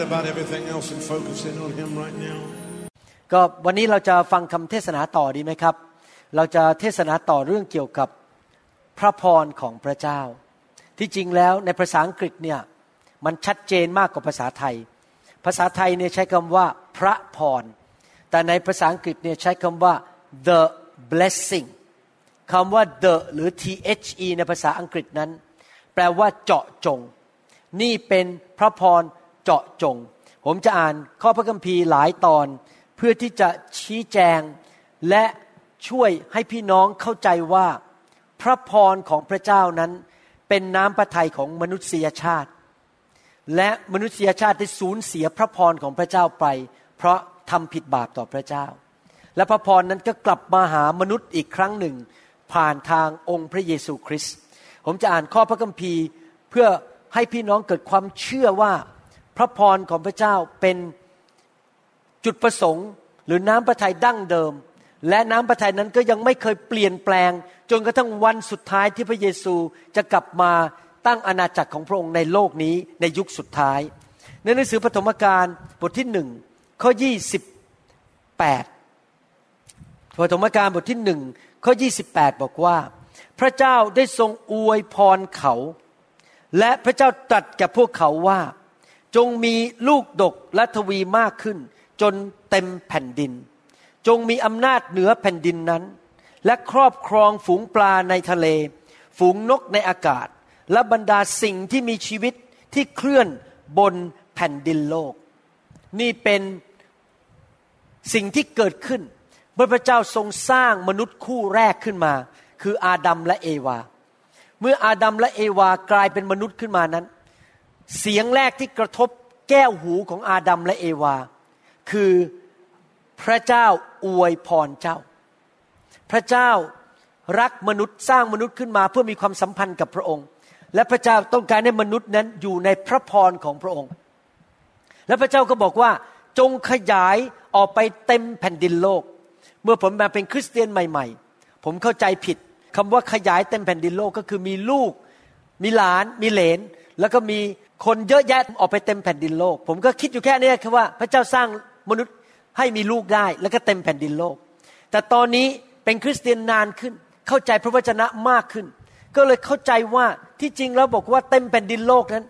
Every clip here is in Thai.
forget about everything else and focus in on Him right now. ก็วันนี้เราจะฟังคำเทศนาต่อดีไหมครับ เราจะเทศนาต่อเรื่องเกี่ยวกับพระพรของพระเจ้า ที่จริงแล้วในภาษาอังกฤษเนี่ยมันชัดเจนมากกว่าภาษาไทย ภาษาไทยเนี่ยใช้คำว่าพระพร แต่ในภาษาอังกฤษเนี่ยใช้คำว่า the blessing คำว่า the หรือ the ในภาษาอังกฤษนั้น แปลว่าเจาะจง นี่เป็นพระพร เจาะจง ผมจะอ่านข้อพระคัมภีร์หลายตอนเพื่อที่จะชี้แจง และช่วยให้พี่น้องเข้าใจว่า พระพรของพระเจ้านั้นเป็นน้ำพระทัยของมนุษยชาติ และมนุษยชาติได้สูญเสียพระพรของพระเจ้าไป เพราะทำผิดบาปต่อพระเจ้า และพระพรนั้นก็กลับมาหามนุษย์อีกครั้งหนึ่ง ผ่านทางองค์พระเยซูคริสต์ผมจะอ่านข้อพระคัมภีร์เพื่อให้พี่น้องเกิดความเชื่อว่า พระพรของพระเจ้าเป็นจุดประสงค์ หรือน้ำพระทัยดั้งเดิม และน้ำพระทัยนั้นก็ยังไม่เคยเปลี่ยนแปลง จนกระทั่งวันสุดท้ายที่พระเยซูจะกลับมาตั้งอาณาจักรของพระองค์ในโลกนี้ในยุคสุดท้าย ในหนังสือปฐมกาลบทที่หนึ่งข้อยี่สิบแปดปฐมกาลบทที่หนึ่งข้อยี่สิบแปดบอกว่า พระเจ้าได้ทรงอวยพรเขา และพระเจ้าตรัสแก่พวกเขาว่า จงมีลูกดกและทวีมากขึ้น จนเต็มแผ่นดิน จงมีอำนาจเหนือแผ่นดินนั้น และครอบครองฝูงปลาในทะเล ฝูงนกในอากาศ และบรรดาสิ่งที่มีชีวิตที่เคลื่อนบนแผ่นดินโลก นี่เป็นสิ่งที่เกิดขึ้น เมื่อพระเจ้าทรงสร้างมนุษย์คู่แรกขึ้นมา คืออาดัมและเอวา เมื่ออาดัมและเอวากลายเป็นมนุษย์ขึ้นมานั้น เสียงแรกที่กระทบแก้วหูของอาดัมและเอวา คือพระเจ้าอวยพรเจ้า พระเจ้ารักมนุษย์สร้างมนุษย์ขึ้นมาเพื่อมีความสัมพันธ์กับพระองค์ และพระเจ้าต้องการให้มนุษย์นั้นอยู่ในพระพรของพระองค์ และพระเจ้าก็บอกว่าจงขยายออกไปเต็มแผ่นดินโลก เมื่อผมมาเป็นคริสเตียนใหม่ ๆ ผมเข้าใจผิดคำว่าขยายเต็มแผ่นดินโลกก็คือมีลูก มีหลาน มีเหลน แล้วก็มี คนเยอะแยะออกไปเต็มแผ่นดินโลก ผมก็คิดอยู่แค่นี้คือว่าพระเจ้าสร้างมนุษย์ให้มีลูกได้ แล้วก็เต็มแผ่นดินโลก แต่ตอนนี้เป็นคริสเตียนนานขึ้น เข้าใจพระวจนะมากขึ้น ก็เลยเข้าใจว่าที่จริงแล้วบอกว่าเต็มแผ่นดินโลกนั้น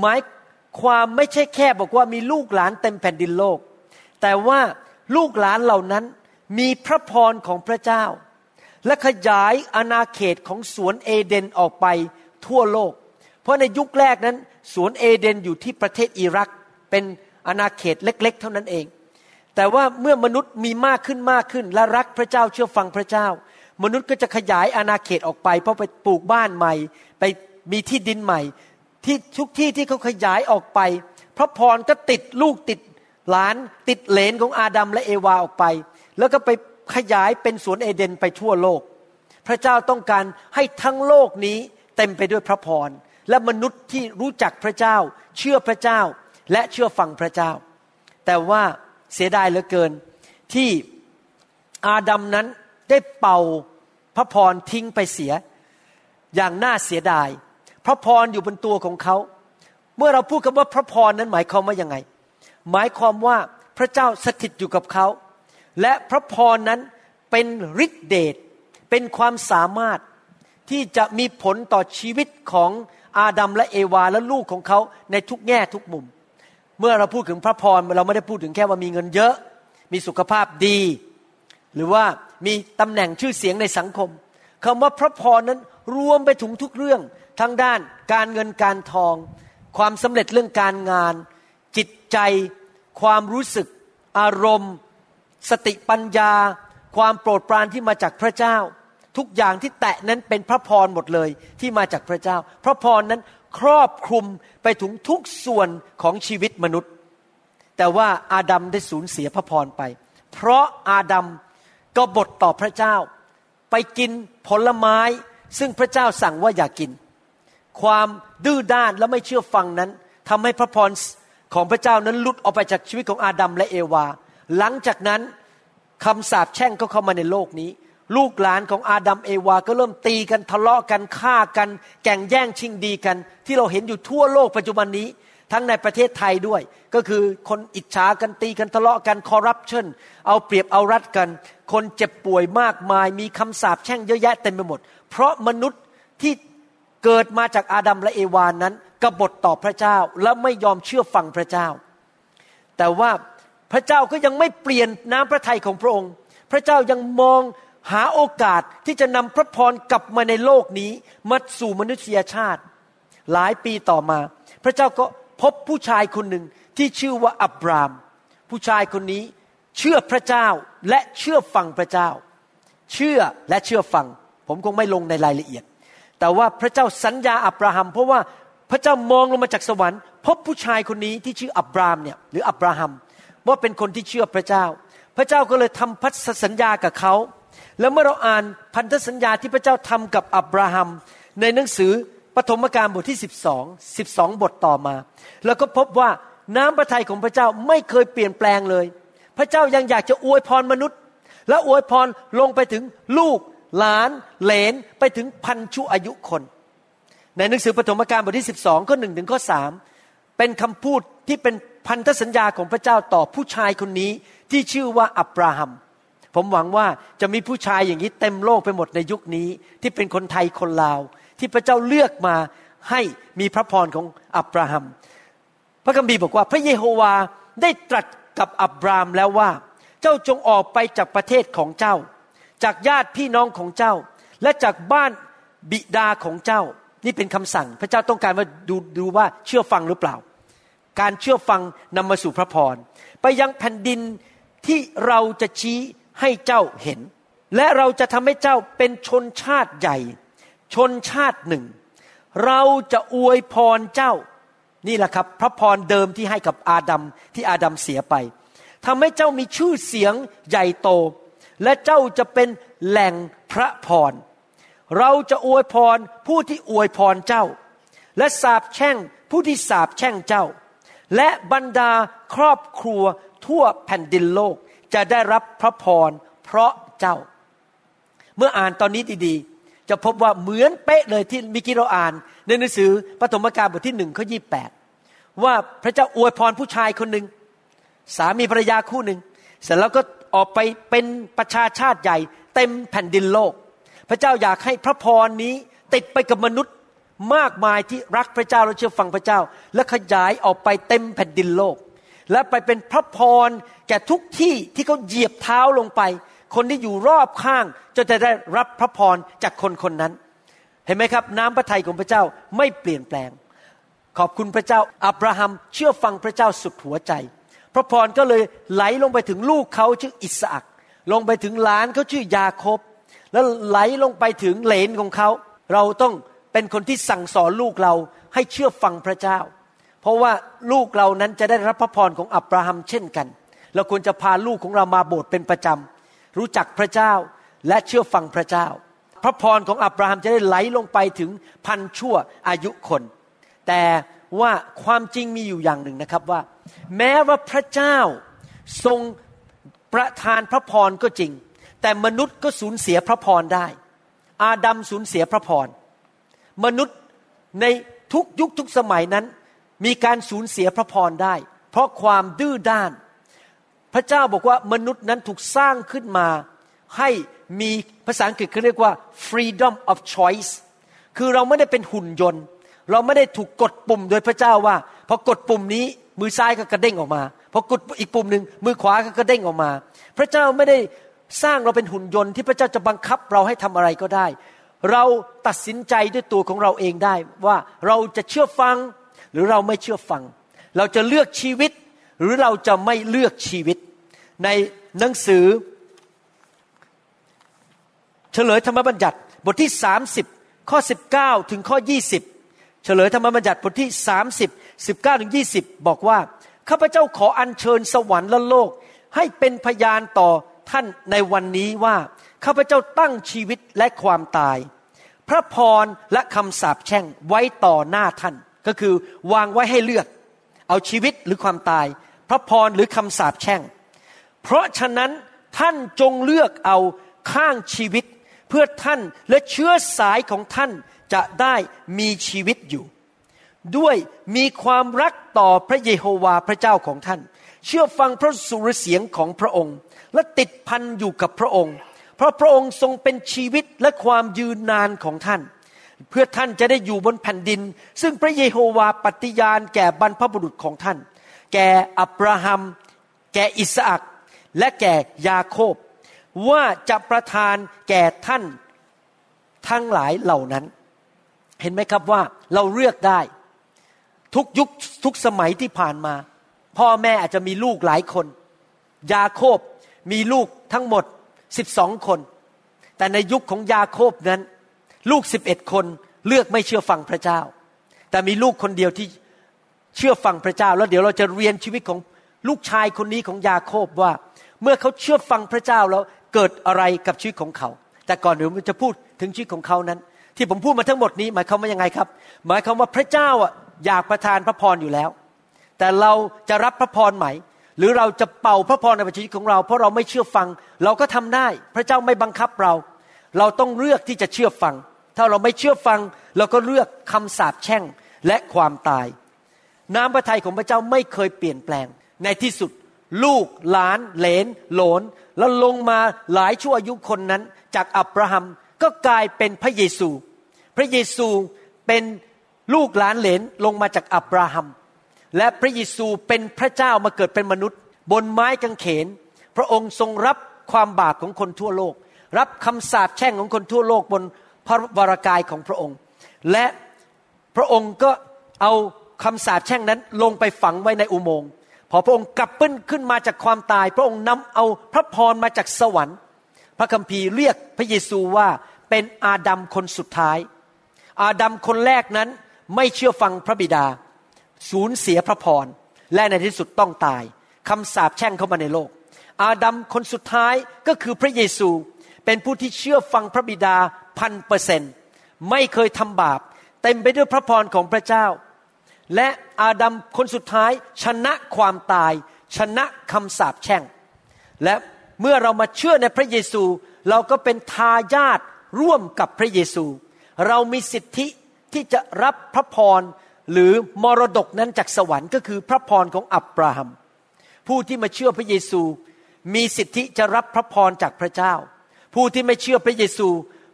หมายความไม่ใช่แค่บอกว่ามีลูกหลานเต็มแผ่นดินโลก แต่ว่าลูกหลานเหล่านั้นมีพระพรของพระเจ้า และขยายอาณาเขตของสวนเอเดนออกไปทั่วโลก เพราะในยุคแรกนั้น สวนเอเดนอยู่ที่ประเทศอิรัก เป็นอาณาเขตเล็ก ๆ เท่านั้นเอง แต่ว่าเมื่อมนุษย์มีมากขึ้นมากขึ้น และรักพระเจ้าเชื่อฟังพระเจ้า มนุษย์ก็จะขยายอาณาเขตออกไป เพราะไปปลูกบ้านใหม่ ไปมีที่ดินใหม่ ที่ทุกที่ที่เขาขยายออกไป พระพรก็ติดลูกติดหลานติดเหลนของอาดัมและเอวาออกไป แล้วก็ไปขยายเป็นสวนเอเดนไปทั่วโลก พระเจ้าต้องการให้ทั้งโลกนี้เต็มไปด้วยพระพร และมนุษย์ที่รู้จักพระเจ้า เชื่อพระเจ้าและเชื่อฟังพระเจ้า แต่ว่าเสียดายเหลือเกินที่อาดัมนั้นได้เป่าพระพรทิ้งไปเสีย อย่างน่าเสียดาย พระพรอยู่บนตัวของเขา เมื่อเราพูดคำว่าพระพรนั้นหมายความว่ายังไง หมายความว่าพระเจ้าสถิตอยู่กับเขา และพระพรนั้นเป็นฤทธิเดชเป็นความสามารถที่จะมีผลต่อชีวิตของ อาดัมและเอวาและลูกของเขาในทุกแง่ทุกมุม เมื่อเราพูดถึงพระพรเราไม่ได้พูดถึงแค่ว่ามีเงินเยอะ มีสุขภาพดี หรือว่ามีตำแหน่งชื่อเสียงในสังคมคำว่าพระพรนั้นรวมไปถึงทุกเรื่องทั้งด้านการเงินการทอง ความสำเร็จเรื่องการงาน จิตใจ ความรู้สึก อารมณ์ สติปัญญา ความโปรดปรานที่มาจากพระเจ้า ทุกอย่างที่แตะนั้นเป็นพระพรหมดเลยที่มาจากพระเจ้า พระพรนั้นครอบคลุมไปถึงทุกส่วนของชีวิตมนุษย์ แต่ว่าอาดัมได้สูญเสียพระพรไป เพราะอาดัมก็บทต่อพระเจ้า ไปกินผลไม้ซึ่งพระเจ้าสั่งว่าอย่ากกิน ความดื้อด้านและไม่เชื่อฟังนั้นทำให้พระพรของพระเจ้านั้นลุดออกไปจากชีวิตของอาดัมและเอวา หลังจากนั้นคำสาปแช่งก็เข้ามาในโลกนี้ ลูกหลานของอาดัมเอวา ก็เริ่มตีกันทะเลาะกันฆ่ากัน แก่งแย่งชิงดีกัน ที่เราเห็นอยู่ทั่วโลกปัจจุบันนี้ ทั้งในประเทศไทยด้วย ก็คือคนอิจฉากันตีกันทะเลาะกันคอร์รัปชันเอาเปรียบเอารัดกัน คนเจ็บป่วยมากมาย มีคำสาปแช่งเยอะแยะเต็มไปหมด เพราะมนุษย์ที่เกิดมาจากอาดัมและเอวานนั้นกบฏต่อพระเจ้าและไม่ยอมเชื่อฟังพระเจ้า แต่ว่าพระเจ้าก็ยังไม่เปลี่ยนน้ำพระทัยของพระองค์ พระเจ้ายังมอง หาโอกาสที่จะนำพระพรกลับมาในโลกนี้มาสู่มนุษยชาติ หลายปีต่อมา พระเจ้าก็พบผู้ชายคนหนึ่งที่ชื่อว่าอับราม ผู้ชายคนนี้เชื่อพระเจ้าและเชื่อฟังพระเจ้า เชื่อและเชื่อฟัง ผมคงไม่ลงในรายละเอียด แต่ว่าพระเจ้าสัญญาอับราฮัม เพราะว่าพระเจ้ามองลงมาจากสวรรค์ พบผู้ชายคนนี้ที่ชื่ออับรามเนี่ยหรืออับราฮัมว่าเป็นคนที่เชื่อพระเจ้า พระเจ้าก็เลยทำพันธสัญญากับเขา แล้วเมื่อเราอ่านพันธสัญญาที่พระเจ้าทำกับอับราฮัม ในหนังสือปฐมกาลบทที่ 12 12 บทต่อมา แล้วก็พบว่าน้ำพระทัยของพระเจ้าไม่เคยเปลี่ยนแปลงเลย พระเจ้ายังอยากจะอวยพรมนุษย์ และอวยพรลงไปถึงลูก หลาน เหลนไปถึงพันชั่วอายุคน ในหนังสือปฐมกาลบทที่ 12ข้อหนึ่งถึงข้อสเป็นคำพูดที่เป็นพันธสัญญาของพระเจ้าต่อผู้ชายคนนี้ที่ชื่อว่าอับราฮัม ผมหวังว่าจะมีผู้ชายอย่างนี้เต็มโลกไปหมดในยุคนี้ ที่เป็นคนไทยคนลาว ที่พระเจ้าเลือกมาให้มีพระพรของอับราฮัม พระคัมภีร์บอกว่าพระเยโฮวาได้ตรัสกับอับรามแล้วว่า เจ้าจงออกไปจากประเทศของเจ้า จากญาติพี่น้องของเจ้า และจากบ้านบิดาของเจ้า นี่เป็นคำสั่ง พระเจ้าต้องการว่าดูดูว่าเชื่อฟังหรือเปล่า การเชื่อฟังนำมาสู่พระพรไปยังแผ่นดินที่เราจะชี้ ให้เจ้าเห็น และเราจะทำให้เจ้าเป็นชนชาติใหญ่ ชนชาติหนึ่ง เราจะอวยพรเจ้า นี่แหละครับ พระพรเดิมที่ให้กับอาดัมที่อาดัมเสียไปทำให้เจ้ามีชื่อเสียงใหญ่โต และเจ้าจะเป็นแหล่งพระพร เราจะอวยพรผู้ที่อวยพรเจ้า และสาบแช่งผู้ที่สาบแช่งเจ้า และบรรดาครอบครัวทั่วแผ่นดินโลก จะได้รับพระพรเพราะเจ้า เมื่ออ่านตอนนี้ดีๆ จะพบว่าเหมือนเป๊ะเลยที่มิกิเราอ่าน ในหนังสือปฐมกาลบทที่หนึ่งข้อยี่แปดว่าพระเจ้าอวยพรผู้ชายคนหนึ่งสามีภรรยาคู่หนึ่งเสร็จแล้วก็ออกไปเป็นประชาชาติใหญ่ เต็มแผ่นดินโลก พระเจ้าอยากให้พระพรนี้ติดไปกับมนุษย์มากมายที่รักพระเจ้าและเชื่อฟังพระเจ้า และขยายออกไปเต็มแผ่นดินโลก และไปเป็นพระพร แก่ทุกที่ที่เขาเหยียบเท้าลงไป คนที่อยู่รอบข้างจะได้รับพระพรจากคนคนนั้น เห็นไหมครับ น้ำพระทัยของพระเจ้าไม่เปลี่ยนแปลง ขอบคุณพระเจ้าอับราฮัมเชื่อฟังพระเจ้าสุดหัวใจ พระพรก็เลยไหลลงไปถึงลูกเขาชื่ออิสอักลงไปถึงหลานเขาชื่อยาโคบ แล้วไหลลงไปถึงเหลนของเขา เราต้องเป็นคนที่สั่งสอนลูกเราให้เชื่อฟังพระเจ้า เพราะว่าลูกเรานั้นจะได้รับพระพรของอับราฮัมเช่นกัน เราควรจะพาลูกของเรามาโบสถ์เป็นประจำรู้จักพระเจ้าและเชื่อฟังพระเจ้า พระพรของอับราฮัมจะได้ไหลลงไปถึงพันชั่วอายุคน แต่ว่าความจริงมีอยู่อย่างหนึ่งนะครับว่า แม้ว่าพระเจ้าทรงประทานพระพรก็จริง แต่มนุษย์ก็สูญเสียพระพรได้ อาดัมสูญเสียพระพรมนุษย์ในทุกยุคทุกสมัยนั้น มีการสูญเสียพระพรได้ เพราะความดื้อด้าน พระเจ้าบอกว่ามนุษย์นั้นถูกสร้างขึ้นมา ให้มีภาษาอังกฤษเขาเรียกว่า freedom of choice คือเราไม่ได้เป็นหุ่นยนต์ เราไม่ได้ถูกกดปุ่มโดยพระเจ้าว่าพอกดปุ่มนี้มือซ้ายก็กระเด้งออกมาพอกดอีกปุ่มหนึ่งมือขวาก็กระเด้งออกมา พระเจ้าไม่ได้สร้างเราเป็นหุ่นยนต์ที่พระเจ้าจะบังคับเราให้ทำอะไรก็ได้ เราตัดสินใจด้วยตัวของเราเองได้ว่าเราจะเชื่อฟังหรือเราไม่เชื่อฟัง เราจะเลือกชีวิต หรือเราจะไม่เลือกชีวิต ในหนังสือ เฉลยธรรมบัญญัติบทที่ 30 ข้อ 19 ถึงข้อ 20 เฉลยธรรมบัญญัติบทที่ 30 19ถึง20 บอกว่า ข้าพเจ้าขออัญเชิญสวรรค์และโลก ให้เป็นพยานต่อท่านในวันนี้ว่า ข้าพเจ้าตั้งชีวิตและความตาย พระพรและคำสาปแช่งไว้ต่อหน้าท่าน ก็คือวางไว้ให้เลือก เอาชีวิตหรือความตาย พระพรหรือคำสาปแช่ง เพราะฉะนั้นท่านจงเลือกเอาข้างชีวิต เพื่อท่านและเชื้อสายของท่านจะได้มีชีวิตอยู่ ด้วยมีความรักต่อพระเยโฮวาพระเจ้าของท่าน เชื่อฟังพระสุรเสียงของพระองค์ และติดพันอยู่กับพระองค์ เพราะพระองค์ทรงเป็นชีวิตและความยืนนานของท่าน เพื่อท่านจะได้อยู่บนแผ่นดิน ซึ่งพระเยโฮวาปฏิญาณแก่บรรพบุรุษของท่าน แก่อับราฮัม แก่อิสอักและแก่ยาโคบ ว่าจะประทานแก่ท่านทั้งหลายเหล่านั้น เห็นไหมครับว่าเราเลือกได้ ทุกยุคทุกสมัยที่ผ่านมา พ่อแม่อาจจะมีลูกหลายคน ยาโคบมีลูกทั้งหมดสิบสองคน แต่ในยุคของยาโคบนั้น ลูกสิบเอ็ดคนเลือกไม่เชื่อฟังพระเจ้า แต่มีลูกคนเดียวที่ เชื่อฟังพระเจ้า แล้วเดี๋ยวเราจะเรียนชีวิตของลูกชายคนนี้ของยาโคบว่า เมื่อเขาเชื่อฟังพระเจ้าแล้วเกิดอะไรกับชีวิตของเขา แต่ก่อนเดี๋ยวจะพูดถึงชีวิตของเขานั้น ที่ผมพูดมาทั้งหมดนี้หมายความว่ายังไงครับ หมายความว่าพระเจ้าอะอยากประทานพระพรอยู่แล้ว แต่เราจะรับพระพรไหมหรือเราจะเป่าพระพรในชีวิตของเรา เพราะเราไม่เชื่อฟัง เราก็ทำได้ พระเจ้าไม่บังคับเรา เราต้องเลือกที่จะเชื่อฟัง ถ้าเราไม่เชื่อฟัง เราก็เลือกคำสาปแช่งและความตาย น้ำพระทัยของพระเจ้าไม่เคยเปลี่ยนแปลง ในที่สุด ลูกหลาน เหลน โหลน แล้วลงมาหลายชั่วอายุคนนั้น จากอับราฮัมก็กลายเป็นพระเยซู พระเยซูเป็นลูกหลานเหลนลงมาจากอับราฮัม และพระเยซูเป็นพระเจ้ามาเกิดเป็นมนุษย์ บนไม้กางเขน พระองค์ทรงรับความบาปของคนทั่วโลก รับคำสาปแช่งของคนทั่วโลกบนพระวรากายของพระองค์ และพระองค์ก็เอา คำสาปแช่งนั้นลงไปฝังไว้ในอุโมงค์พอพระองค์กลับปื้นขึ้นมาจากความตาย พระองค์นำเอาพระพรมาจากสวรรค์ พระคัมภีร์เรียกพระเยซูว่าเป็นอาดัมคนสุดท้าย อาดัมคนแรกนั้นไม่เชื่อฟังพระบิดา สูญเสียพระพร และในที่สุดต้องตายคำสาปแช่งเข้ามาในโลก อาดัมคนสุดท้ายก็คือพระเยซูเป็นผู้ที่เชื่อฟังพระบิดาพันเปอร์เซนไม่เคยทำบาป เต็มไปด้วยพระพรของพระเจ้า และอาดัมคนสุดท้ายชนะความตาย ชนะคำสาปแช่ง และเมื่อเรามาเชื่อในพระเยซู เราก็เป็นทายาทร่วมกับพระเยซู เรามีสิทธิที่จะรับพระพรหรือมรดกนั้นจากสวรรค์ก็คือพระพรของอับราฮัม ผู้ที่มาเชื่อพระเยซู มีสิทธิจะรับพระพรจากพระเจ้า ผู้ที่ไม่เชื่อพระเยซู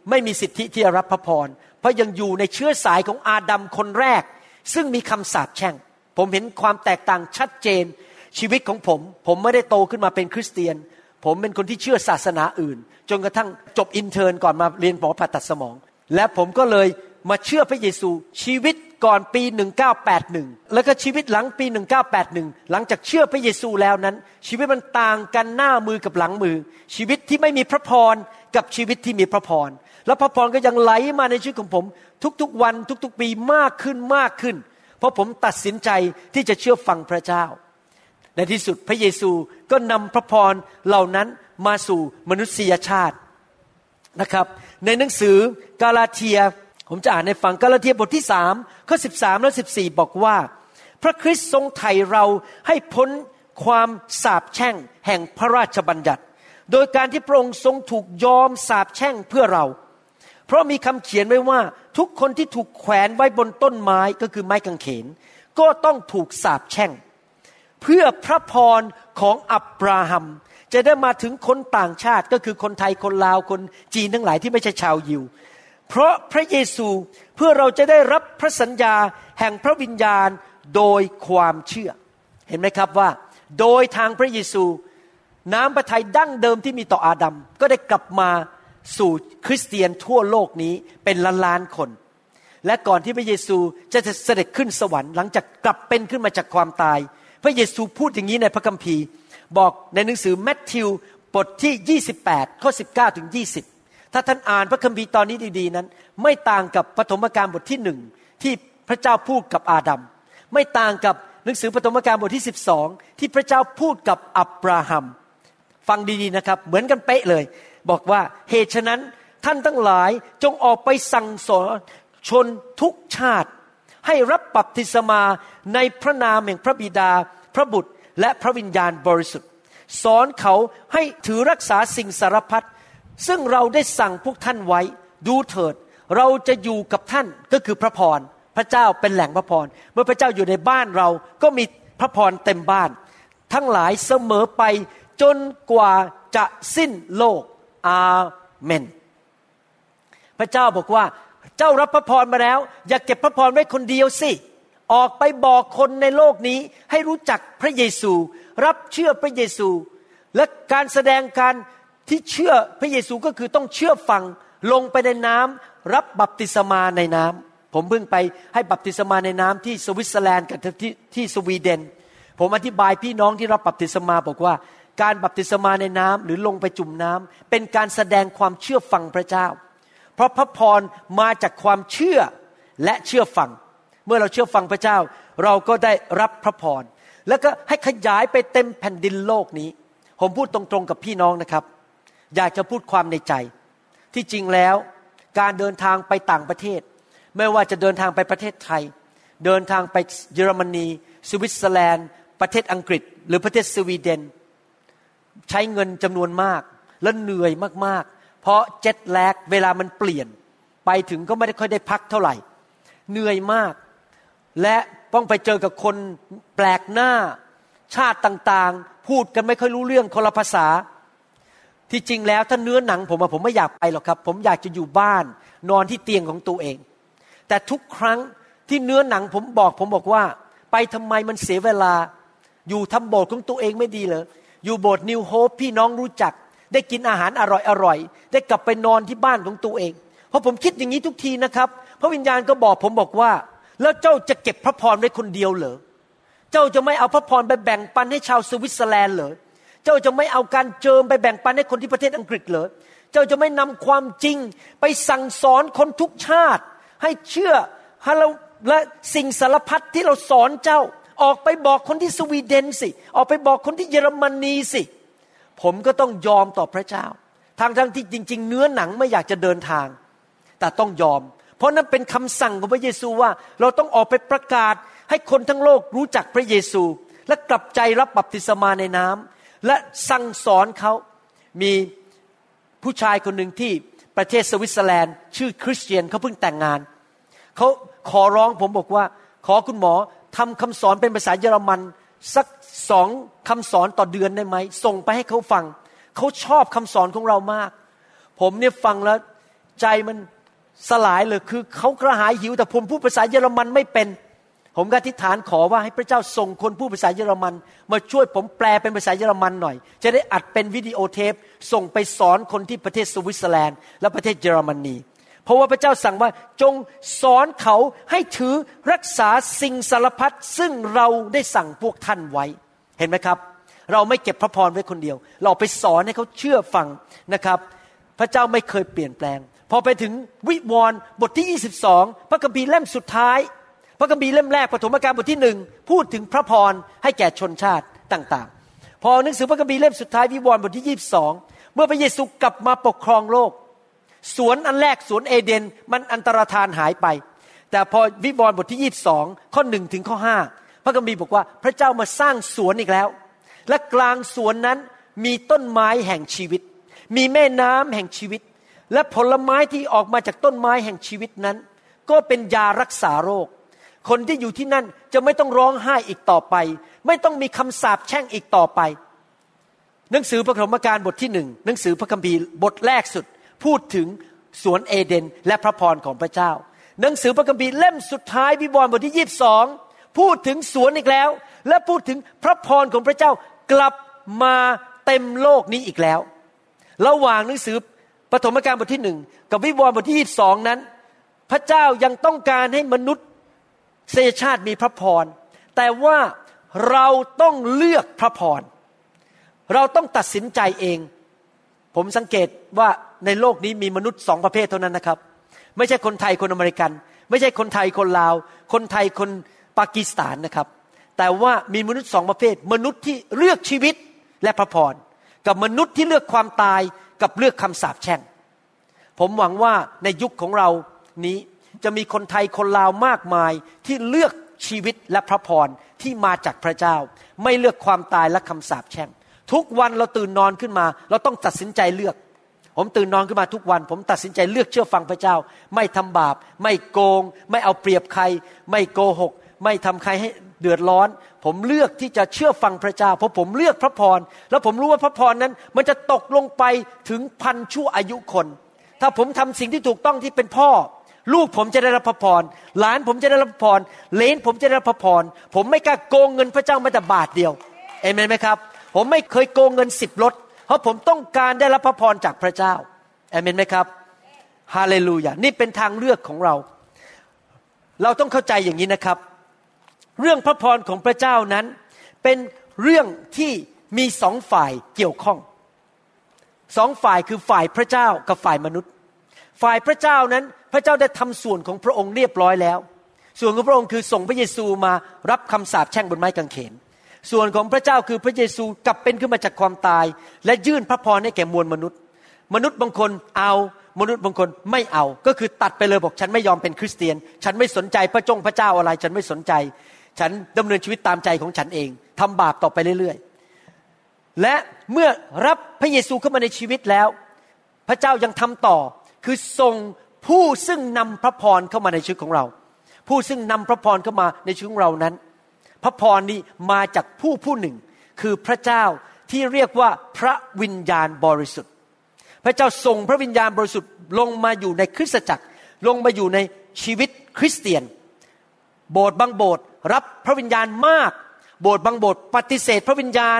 ไม่มีสิทธิที่จะรับพระพรเพราะยังอยู่ในเชื้อสายของอาดัมคนแรก ซึ่งมีคำสาปแช่ง ผมเห็นความแตกต่างชัดเจน ชีวิตของผม ผมไม่ได้โตขึ้นมาเป็นคริสเตียน ผมเป็นคนที่เชื่อศาสนาอื่น จนกระทั่งจบ intern ก่อนมาเรียนหมอผ่าตัดสมอง และผมก็เลยมาเชื่อพระเยซูชีวิตก่อนปี 1981 แล้วก็ชีวิตหลังปี 1981 หลังจากเชื่อพระเยซูแล้วนั้น ชีวิตมันต่างกันหน้ามือกับหลังมือ ชีวิตที่ไม่มีพระพรกับชีวิตที่มีพระพรแล้วพระพรก็ยังไหลมาในชีวิตของผม ทุกๆวันทุกๆปีมากขึ้นมากขึ้น เพราะผมตัดสินใจที่จะเชื่อฟังพระเจ้า ในที่สุดพระเยซูก็นำพระพรเหล่านั้นมาสู่มนุษยชาตินะครับ ในหนังสือกาลาเทีย ผมจะอ่านในฝั่งกาลาเทียบทที่สามข้อสิบสามและสิบสี่บอกว่า พระคริสต์ทรงไถ่เราให้พ้นความสาปแช่งแห่งพระราชบัญญัติ โดยการที่พระองค์ทรงถูกยอมสาปแช่งเพื่อเรา เพราะมีคำเขียนไว้ว่า ทุกคนที่ถูกแขวนไว้บนต้นไม้ก็คือไม้กางเขน ก็ต้องถูกสาปแช่ง เพื่อพระพรของอับราฮัม จะได้มาถึงคนต่างชาติก็คือคนไทยคนลาวคนจีนทั้งหลายที่ไม่ใช่ชาวยิว เพราะพระเยซูเพื่อเราจะได้รับพระสัญญาแห่งพระวิญญาณโดยความเชื่อ เห็นไหมครับว่า โดยทางพระเยซู น้ำพระทัยดั้งเดิมที่มีต่ออาดัมก็ได้กลับมา สู่คริสเตียนทั่วโลกนี้เป็นล้านล้านคน และก่อนที่พระเยซูจะเสด็จขึ้นสวรรค์หลังจากกลับเป็นขึ้นมาจากความตาย พระเยซูพูดอย่างนี้ในพระคัมภีร์ บอกในหนังสือแมทธิวบทที่ 28 ข้อ 19 ถึง 20 ถ้าท่านอ่านพระคัมภีร์ตอนนี้ดีๆนั้น ไม่ต่างกับปฐมกาลบทที่หนึ่งที่พระเจ้าพูดกับอาดัมไม่ต่างกับหนังสือปฐมกาลบทที่ 12 ที่พระเจ้าพูดกับอับราฮัม ฟังดีๆนะครับ เหมือนกันเป๊ะเลย บอกว่าเหตุฉะนั้นท่านทั้งหลายจงออกไปสั่งสอนชนทุกชาติ ให้รับบัพติศมาในพระนามแห่งพระบิดา พระบุตรและพระวิญญาณบริสุทธิ์ สอนเขาให้ถือรักษาสิ่งสารพัดซึ่งเราได้สั่งพวกท่านไว้ดูเถิด เราจะอยู่กับท่านก็คือพระพรพระเจ้าเป็นแหล่งพระพรเมื่อพระเจ้าอยู่ในบ้านเราก็มีพระพรเต็มบ้าน ทั้งหลายเสมอไปจนกว่าจะสิ้นโลก อาเมน พระเจ้าบอกว่าเจ้ารับพระพรมาแล้ว อย่าเก็บพระพรไว้คนเดียวสิ ออกไปบอกคนในโลกนี้ให้รู้จักพระเยซู รับเชื่อพระเยซู และการแสดงการที่เชื่อพระเยซูก็คือต้องเชื่อฟังลงไปในน้ำรับบัพติศมาในน้ำผมเพิ่งไปให้บัพติศมาในน้ำที่สวิตเซอร์แลนด์กับที่ที่สวีเดน ผมอธิบายพี่น้องที่รับบัพติศมาบอกว่า การบัพติศมาในน้ำหรือลงไปจุ่มน้ำเป็นการแสดงความเชื่อฟังพระเจ้า เพราะพระพรมาจากความเชื่อและเชื่อฟัง เมื่อเราเชื่อฟังพระเจ้า เราก็ได้รับพระพรแล้วก็ให้ขยายไปเต็มแผ่นดินโลกนี้ ผมพูดตรงๆกับพี่น้องนะครับ อยากจะพูดความในใจ ที่จริงแล้วการเดินทางไปต่างประเทศ ไม่ว่าจะเดินทางไปประเทศไทย เดินทางไปเยอรมนี สวิตเซอร์แลนด์ ประเทศอังกฤษ หรือประเทศสวีเดน ใช้เงินจำนวนมาก และเหนื่อยมากๆ เพราะเจ็ตแลกเวลามันเปลี่ยน ไปถึงก็ไม่ได้ค่อยได้พักเท่าไหร่ เหนื่อยมาก และต้องไปเจอกับคนแปลกหน้าชาติต่างๆ พูดกันไม่ค่อยรู้เรื่องคนละภาษา ที่จริงแล้วถ้าเนื้อหนังผมผมไม่อยากไปหรอกครับ ผมอยากจะอยู่บ้าน นอนที่เตียงของตัวเอง แต่ทุกครั้งที่เนื้อหนังผมบอก ผมบอกว่า ไปทำไมมันเสียเวลา อยู่ทำโบสถ์ของตัวเองไม่ดีเหร อยู่โบสถ์นิวโฮปพี่น้องรู้จัก ได้กินอาหารอร่อยอร่อยได้กลับไปนอนที่บ้านของตัวเอง เพราะผมคิดอย่างนี้ทุกทีนะครับ พระวิญญาณก็บอกผมบอกว่า แล้วเจ้าจะเก็บพระพรไว้คนเดียวเหรอเจ้าจะไม่เอาพระพรไปแบ่งปันให้ชาวสวิตเซอร์แลนด์เหรอเจ้าจะไม่เอาการเจิมไปแบ่งปันให้คนที่ประเทศอังกฤษเหรอเจ้าจะไม่นำความจริงไปสั่งสอนคนทุกชาติ ให้เชื่อให้เราและสิ่งสารพัดที่เราสอนเจ้า ออกไปบอกคนที่สวีเดนสิ ออกไปบอกคนที่เยอรมนีสิ ผมก็ต้องยอมต่อพระเจ้า ทางทั้งที่จริง ๆ เนื้อหนังไม่อยากจะเดินทาง แต่ต้องยอม เพราะนั้นเป็นคำสั่งของพระเยซูว่า เราต้องออกไปประกาศ ให้คนทั้งโลกรู้จักพระเยซู และกลับใจรับบัพติศมาในน้ำและสั่งสอนเขา มีผู้ชายคนหนึ่งที่ประเทศสวิตเซอร์แลนด์ ชื่อคริสเตียนเขาเพิ่งแต่งงานเขาขอร้องผมบอกว่า ขอคุณหมอ ทำคำสอนเป็นภาษาเยอรมัน สักสองคำสอนต่อเดือนได้ไหม ส่งไปให้เขาฟัง เขาชอบคำสอนของเรามาก ผมเนี่ยฟังแล้วใจมันสลายเลยคือเขากระหายหิวแต่ผมพูดภาษาเยอรมันไม่เป็น ผมก็อธิษฐานขอว่าให้พระเจ้าส่งคนพูดภาษาเยอรมัน มาช่วยผมแปลเป็นภาษาเยอรมันหน่อย จะได้อัดเป็นวิดีโอเทป ส่งไปสอนคนที่ประเทศสวิตเซอร์แลนด์ และประเทศเยอรมนี เพราะว่าพระเจ้าสั่งว่าจงสอนเขาให้ถือรักษาสิ่งสารพัดซึ่งเราได้สั่งพวกท่านไว้ เห็นไหมครับ เราไม่เก็บพระพรไว้คนเดียว เราไปสอนให้เขาเชื่อฟังนะครับ พระเจ้าไม่เคยเปลี่ยนแปลง พอไปถึงวิวรณ์บทที่ 22 พระคัมภีร์เล่มสุดท้าย พระคัมภีร์เล่มแรกปฐมกาลบทที่หนึ่งพูดถึงพระพรให้แก่ชนชาติต่างๆ พอหนังสือพระคัมภีร์เล่มสุดท้ายวิวรณ์บทที่ 22 เมื่อพระเยซูกลับมาปกครองโลก สวนอันแรกสวนเอเดนมันอันตรธานหายไป แต่พอวิวรณ์บทที่ยีบสองข้อหนึ่งถึงข้อห้าพระคัมภีร์บอกว่าพระเจ้ามาสร้างสวนอีกแล้ว และกลางสวนนั้นมีต้นไม้แห่งชีวิต มีแม่น้ำแห่งชีวิต และผลไม้ที่ออกมาจากต้นไม้แห่งชีวิตนั้น ก็เป็นยารักษาโรค คนที่อยู่ที่นั่นจะไม่ต้องร้องไห้อีกต่อไป ไม่ต้องมีคำสาปแช่งอีกต่อไปหนังสือพระธรรมการบทที่หนึ่งหนังสือพระคัมภีร์บทแรกสุด พูดถึงสวนเอเดน และพระพรของพระเจ้า หนังสือพระคัมภีร์เล่มสุดท้ายวิวรณ์บทที่ยีบสองพูดถึงสวนอีกแล้ว และพูดถึงพระพรของพระเจ้ากลับมาเต็มโลกนี้อีกแล้ว ระหว่างหนังสือปฐมกาลบทที่หนึ่งกับวิวรณ์บทที่ยีบสองนั้น พระเจ้ายังต้องการให้มนุษย์เสยชาติมีพระพร แต่ว่าเราต้องเลือกพระพร เราต้องตัดสินใจเอง ผมสังเกตว่า ในโลกนี้มีมนุษย์สองประเภทเท่านั้นนะครับ ไม่ใช่คนไทยคนอเมริกัน ไม่ใช่คนไทยคนลาว คนไทยคนปากีสถานนะครับ แต่ว่ามีมนุษย์สองประเภท มนุษย์ที่เลือกชีวิตและพระพรกับมนุษย์ที่เลือกความตายกับเลือกคำสาปแช่ง ผมหวังว่าในยุคของเรานี้จะมีคนไทยคนลาวมากมายที่เลือกชีวิตและพระพรที่มาจากพระเจ้า ไม่เลือกความตายและคำสาปแช่ง ทุกวันเราตื่นนอนขึ้นมา เราต้องตัดสินใจเลือก ผมตื่นนอนขึ้นมาทุกวัน ผมตัดสินใจเลือกเชื่อฟังพระเจ้า ไม่ทำบาป ไม่โกง ไม่เอาเปรียบใคร ไม่โกหก ไม่ทำใครให้เดือดร้อน ผมเลือกที่จะเชื่อฟังพระเจ้า เพราะผมเลือกพระพร แล้วผมรู้ว่าพระพรนั้น มันจะตกลงไปถึงพันชั่วอายุคน ถ้าผมทำสิ่งที่ถูกต้องที่เป็นพ่อ ลูกผมจะได้รับพระพร หลานผมจะได้รับพระพร เลนผมจะได้รับพระพร ผมไม่กล้าโกงเงินพระเจ้าแม้แต่บาทเดียวเอเมนไหมครับ ผมไม่เคยโกงเงินสิบลด เพราะผมต้องการได้รับพระพรจากพระเจ้าเอเมนไหมครับฮาเลลูยานี่เป็นทางเลือกของเรา เราต้องเข้าใจอย่างนี้นะครับ เรื่องพระพรของพระเจ้านั้น เป็นเรื่องที่มีสองฝ่ายเกี่ยวข้องสองฝ่ายคือฝ่ายพระเจ้ากับฝ่ายมนุษย์ ฝ่ายพระเจ้านั้นพระเจ้าได้ทำส่วนของพระองค์เรียบร้อยแล้ว ส่วนของพระองค์คือส่งพระเยซูมารับคำสาปแช่งบนไม้กางเขน ส่วนของพระเจ้าคือพระเยซูกลับเป็นขึ้นมาจากความตาย และยื่นพระพรให้แก่มวลมนุษย์ มนุษย์บางคนเอามนุษย์บางคนไม่เอา ก็คือตัดไปเลยบอกฉันไม่ยอมเป็นคริสเตียน ฉันไม่สนใจพระจงพระเจ้าอะไร ฉันไม่สนใจ ฉันดำเนินชีวิตตามใจของฉันเองทำบาปต่อไปเรื่อยๆ และเมื่อรับพระเยซูเข้ามาในชีวิตแล้ว พระเจ้ายังทำต่อ คือส่งผู้ซึ่งนำพระพรเข้ามาในชีวิตของเรา ผู้ซึ่งนำพระพรเข้ามาในชีวิตของเรานั้น พระพรนี้มาจากผู้ผู้หนึ่ง คือพระเจ้าที่เรียกว่าพระวิญญาณบริสุทธิ์ พระเจ้าส่งพระวิญญาณบริสุทธิ์ลงมาอยู่ในคริสตจักร ลงมาอยู่ในชีวิตคริสเตียน โบสถ์บางโบสถ์รับพระวิญญาณมาก โบสถ์บางโบสถ์ปฏิเสธพระวิญญาณ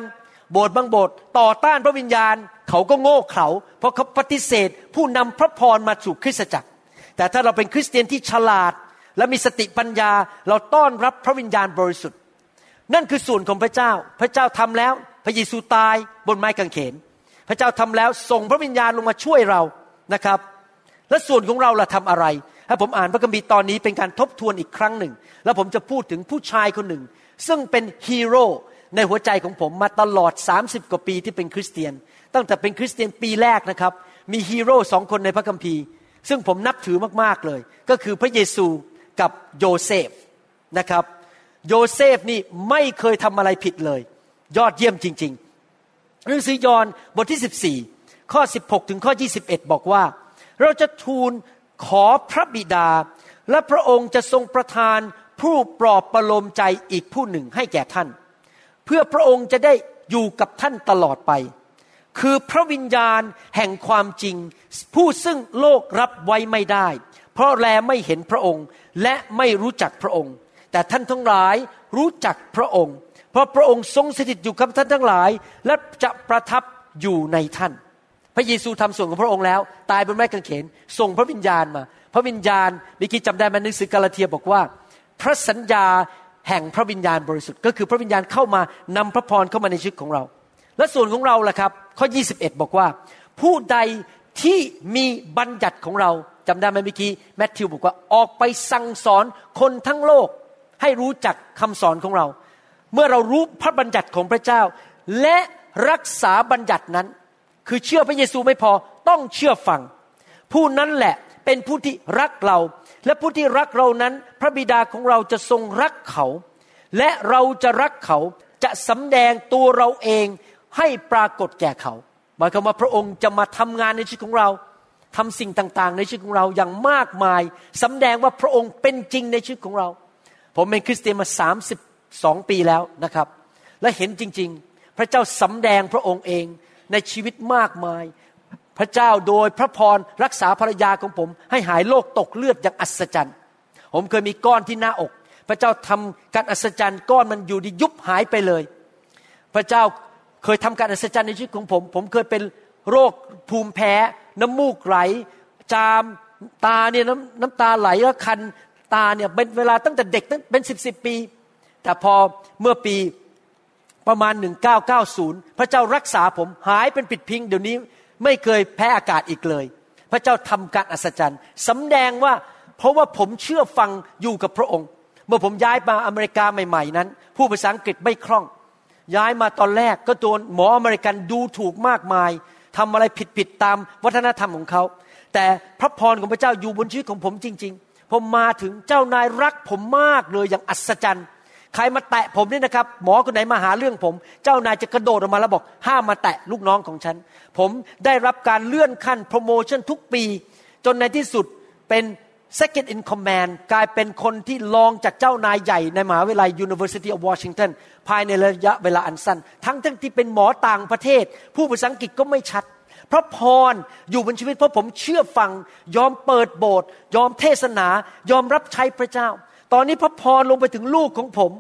โบสถ์บางโบสถ์ต่อต้านพระวิญญาณ เขาก็โง่เขลาเพราะเขาปฏิเสธผู้นำพระพรมาสู่คริสตจักร แต่ถ้าเราเป็นคริสเตียนที่ฉลาดและมีสติปัญญาเราต้อนรับพระวิญญาณบริสุทธิ์ นั่นคือส่วนของพระเจ้า พระเจ้าทำแล้ว พระเยซูตายบนไม้กางเขน พระเจ้าทำแล้วส่งพระวิญญาณลงมาช่วยเรานะครับ และส่วนของเราล่ะทำอะไรถ้าผมอ่านพระคัมภีร์ตอนนี้เป็นการทบทวนอีกครั้งหนึ่ง แล้วผมจะพูดถึงผู้ชายคนหนึ่ง ซึ่งเป็นฮีโร่ในหัวใจของผมมาตลอด 30 กว่าปีที่เป็นคริสเตียน ตั้งแต่เป็นคริสเตียนปีแรกนะครับ มีฮีโร่สองคนในพระคัมภีร์ ซึ่งผมนับถือมากๆเลย ก็คือพระเยซูกับโยเซฟนะครับ โยเซฟนี่ไม่เคยทำอะไรผิดเลย ยอดเยี่ยมจริง ๆ หนังสือยอห์นบทที่ 14 ข้อ 16 ถึงข้อ 21 บอกว่า เราจะทูลขอพระบิดา และพระองค์จะทรงประทานผู้ปลอบประโลมใจอีกผู้หนึ่งให้แก่ท่าน เพื่อพระองค์จะได้อยู่กับท่านตลอดไป คือพระวิญญาณแห่งความจริง ผู้ซึ่งโลกรับไว้ไม่ได้ เพราะแลไม่เห็นพระองค์และไม่รู้จักพระองค์ แต่ท่านทั้งหลายรู้จักพระองค์ เพราะพระองค์ทรงสถิตอยู่กับท่านทั้งหลาย และจะประทับอยู่ในท่าน พระเยซูทำส่วนของพระองค์แล้ว ตายบนไม้กางเขนส่งพระวิญญาณมา พระวิญญาณเมื่อกี้จำได้ไหมหนังสือกาลาเทียบอกว่า พระสัญญาแห่งพระวิญญาณบริสุทธิ์ ก็คือพระวิญญาณเข้ามานำพระพรเข้ามาในชีวิตของเรา และส่วนของเราล่ะครับ ข้อ 21 บอกว่า ผู้ใดที่มีบัญญัติของเราจำได้ไหมเมื่อกี้แมทธิวบอกว่าออกไปสั่งสอนคนทั้งโลก ให้รู้จักคำสอนของเรา เมื่อเรารู้พระบัญญัติของพระเจ้า และรักษาบัญญัตินั้น คือเชื่อพระเยซูไม่พอต้องเชื่อฟัง ผู้นั้นแหละเป็นผู้ที่รักเรา และผู้ที่รักเรานั้น พระบิดาของเราจะทรงรักเขา และเราจะรักเขาจะสำแดงตัวเราเองให้ปรากฏแก่เขาหมายความว่าพระองค์จะมาทำงานในชีวิตของเราทำสิ่งต่างๆ ในชีวิตของเราอย่างมากมายสำแดงว่าพระองค์เป็นจริงในชีวิตของเรา ผมเป็นคริสเตียนมา32ปีแล้วนะครับ และเห็นจริง ๆ พระเจ้าสำแดงพระองค์เองในชีวิตมากมาย พระเจ้าโดยพระพรรักษาภรรยาของผม ให้หายโรคตกเลือดอย่างอัศจรรย์ ผมเคยมีก้อนที่หน้าอก พระเจ้าทำการอัศจรรย์ก้อนมันอยู่ดียุบหายไปเลย พระเจ้าเคยทำการอัศจรรย์ในชีวิตของผม ผมเคยเป็นโรคภูมิแพ้ น้ำมูกไหล จามตาเนี่ยน้ำน้ำตาไหลแล้วคัน ตาเนี่ยเป็นเวลาตั้งแต่เด็กตั้งเป็นสิบสิบปี แต่พอเมื่อปีประมาณ 1990 พระเจ้ารักษาผมหายเป็นปิดพิง เดี๋ยวนี้ไม่เคยแพ้อากาศอีกเลย พระเจ้าทำการอัศจรรย์สำแดงว่าเพราะว่าผมเชื่อฟังอยู่กับพระองค์ เมื่อผมย้ายมาอเมริกาใหม่ ๆ นั้น ผู้ภาษาอังกฤษไม่คล่อง ย้ายมาตอนแรกก็โดนหมออเมริกันดูถูกมากมายทำอะไรผิดๆตามวัฒนธรรมของเขา แต่พระพรของพระเจ้าอยู่บนชีวิตของผมจริง ๆ ผมมาถึงเจ้านายรักผมมากเลยอย่างอัศจรรย์ ใครมาแตะผมนี่นะครับ หมอคนไหนมาหาเรื่องผม เจ้านายจะกระโดดออกมาแล้วบอก ห้ามมาแตะลูกน้องของฉัน ผมได้รับการเลื่อนขั้นโปรโมชั่นทุกปี จนในที่สุดเป็น second in command กลายเป็นคนที่รองจากเจ้านายใหญ่ในมหาวิทยาลัย University of Washington ภายในระยะเวลาอันสั้น ทั้งทั้งที่เป็นหมอต่างประเทศ ผู้ภาษาอังกฤษก็ไม่ชัด พระพรอยู่บนชีวิตเพราะผมเชื่อฟัง ยอมเปิดโบสถ์ยอมเทศนา ยอมรับใช้พระเจ้า ตอนนี้พระพรลงไปถึงลูกของผม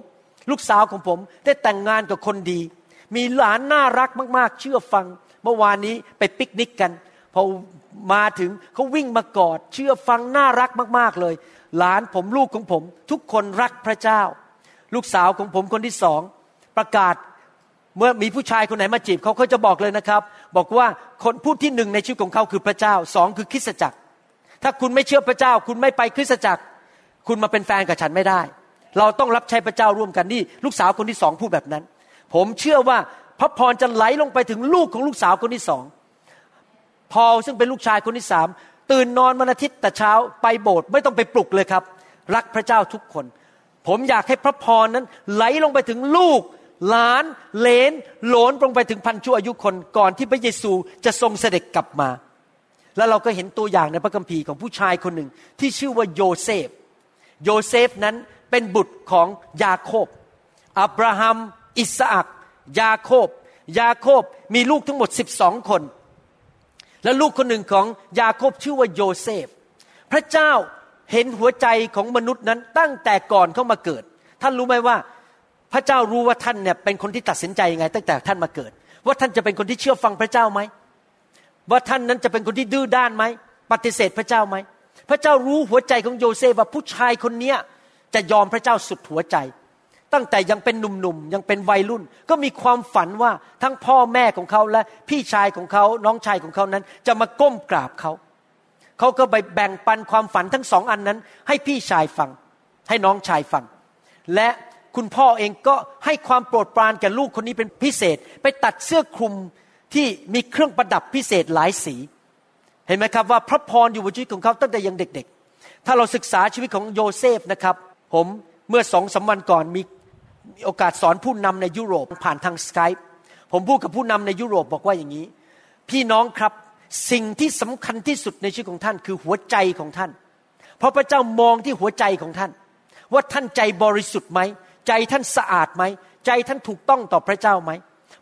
ลูกสาวของผมได้แต่งงานกับคนดี มีหลานน่ารักมากๆ เชื่อฟัง เมื่อวานนี้ไปปิกนิกกันพอมาถึงเขาวิ่งมากอด เชื่อฟังน่ารักมากๆเลย หลานผมลูกของผม ทุกคนรักพระเจ้า ลูกสาวของผมคนที่สองประกาศ เมื่อมีผู้ชายคนไหนมาจีบเขาเขาจะบอกเลยนะครับ บอกว่าคนผู้ที่หนึ่งในชีวิตของเขาคือพระเจ้าสองคือคริสตจักร ถ้าคุณไม่เชื่อพระเจ้า คุณไม่ไปคริสตจักร คุณมาเป็นแฟนกับฉันไม่ได้ เราต้องรับใช้พระเจ้าร่วมกันนี่ลูกสาวคนที่สองพูดแบบนั้น ผมเชื่อว่าพระพรจะไหลลงไปถึงลูกของลูกสาวคนที่สองพอซึ่งเป็นลูกชายคนที่สามตื่นนอนวันอาทิตย์แต่เช้าไปโบสถ์ไม่ต้องไปปลุกเลยครับ รักพระเจ้าทุกคน ผมอยากให้พระพรนั้นไหลลงไปถึงลูก ล้านเลนหลนลงไปถึงพันชั่วอายุคนก่อนที่พระเยซูจะทรงเสด็จกลับมา แล้วเราก็เห็นตัวอย่างในพระคัมภีร์ของผู้ชายคนหนึ่งที่ชื่อว่าโยเซฟ โยเซฟนั้นเป็นบุตรของยาโคบ อับราฮัม อิสอักยาโคบ ยาโคบมีลูกทั้งหมดสิบสองคน และลูกคนหนึ่งของยาโคบชื่อว่าโยเซฟ พระเจ้าเห็นหัวใจของมนุษย์นั้นตั้งแต่ก่อนเข้ามาเกิด ท่านรู้ไหมว่า พระเจ้ารู้ว่าท่านเนี่ยเป็นคนที่ตัดสินใจยังไง ตั้งแต่ท่านมาเกิด ว่าท่านจะเป็นคนที่เชื่อฟังพระเจ้าไหมว่าท่านนั้นจะเป็นคนที่ดื้อด้านไหมปฏิเสธพระเจ้าไหมพระเจ้ารู้หัวใจของโยเซฟว่าผู้ชายคนเนี้ยจะยอมพระเจ้าสุดหัวใจ ตั้งแต่ยังเป็นหนุ่มๆยังเป็นวัยรุ่น ก็มีความฝันว่าทั้งพ่อแม่ของเขาและพี่ชายของเขาน้องชายของเขานั้น จะมาก้มกราบเขาเขาก็ไปแบ่งปันความฝันทั้งสองอันนั้น ให้พี่ชายฟัง ให้น้องชายฟัง และ คุณพ่อเองก็ให้ความโปรดปรานแก่ลูกคนนี้เป็นพิเศษ ไปตัดเสื้อคลุมที่มีเครื่องประดับพิเศษหลายสี เห็นไหมครับว่าพระพรอยู่บนชีวิตของเขาตั้งแต่ยังเด็ก ๆ ถ้าเราศึกษาชีวิตของโยเซฟนะครับ ผมเมื่อสองสาวันก่อนมีโอกาสสอนผู้นำในยุโรปผ่านทางสกายผมพูดกับผู้นำในยุโรปบอกว่าอย่างนี้ พี่น้องครับสิ่งที่สำคัญที่สุดในชีวิตของท่านคือหัวใจของท่าน เพราะพระเจ้ามองที่หัวใจของท่าน ว่าท่านใจบริสุทธิ์ไหม ใจท่านสะอาดไหม ใจท่านถูกต้องต่อพระเจ้าไหม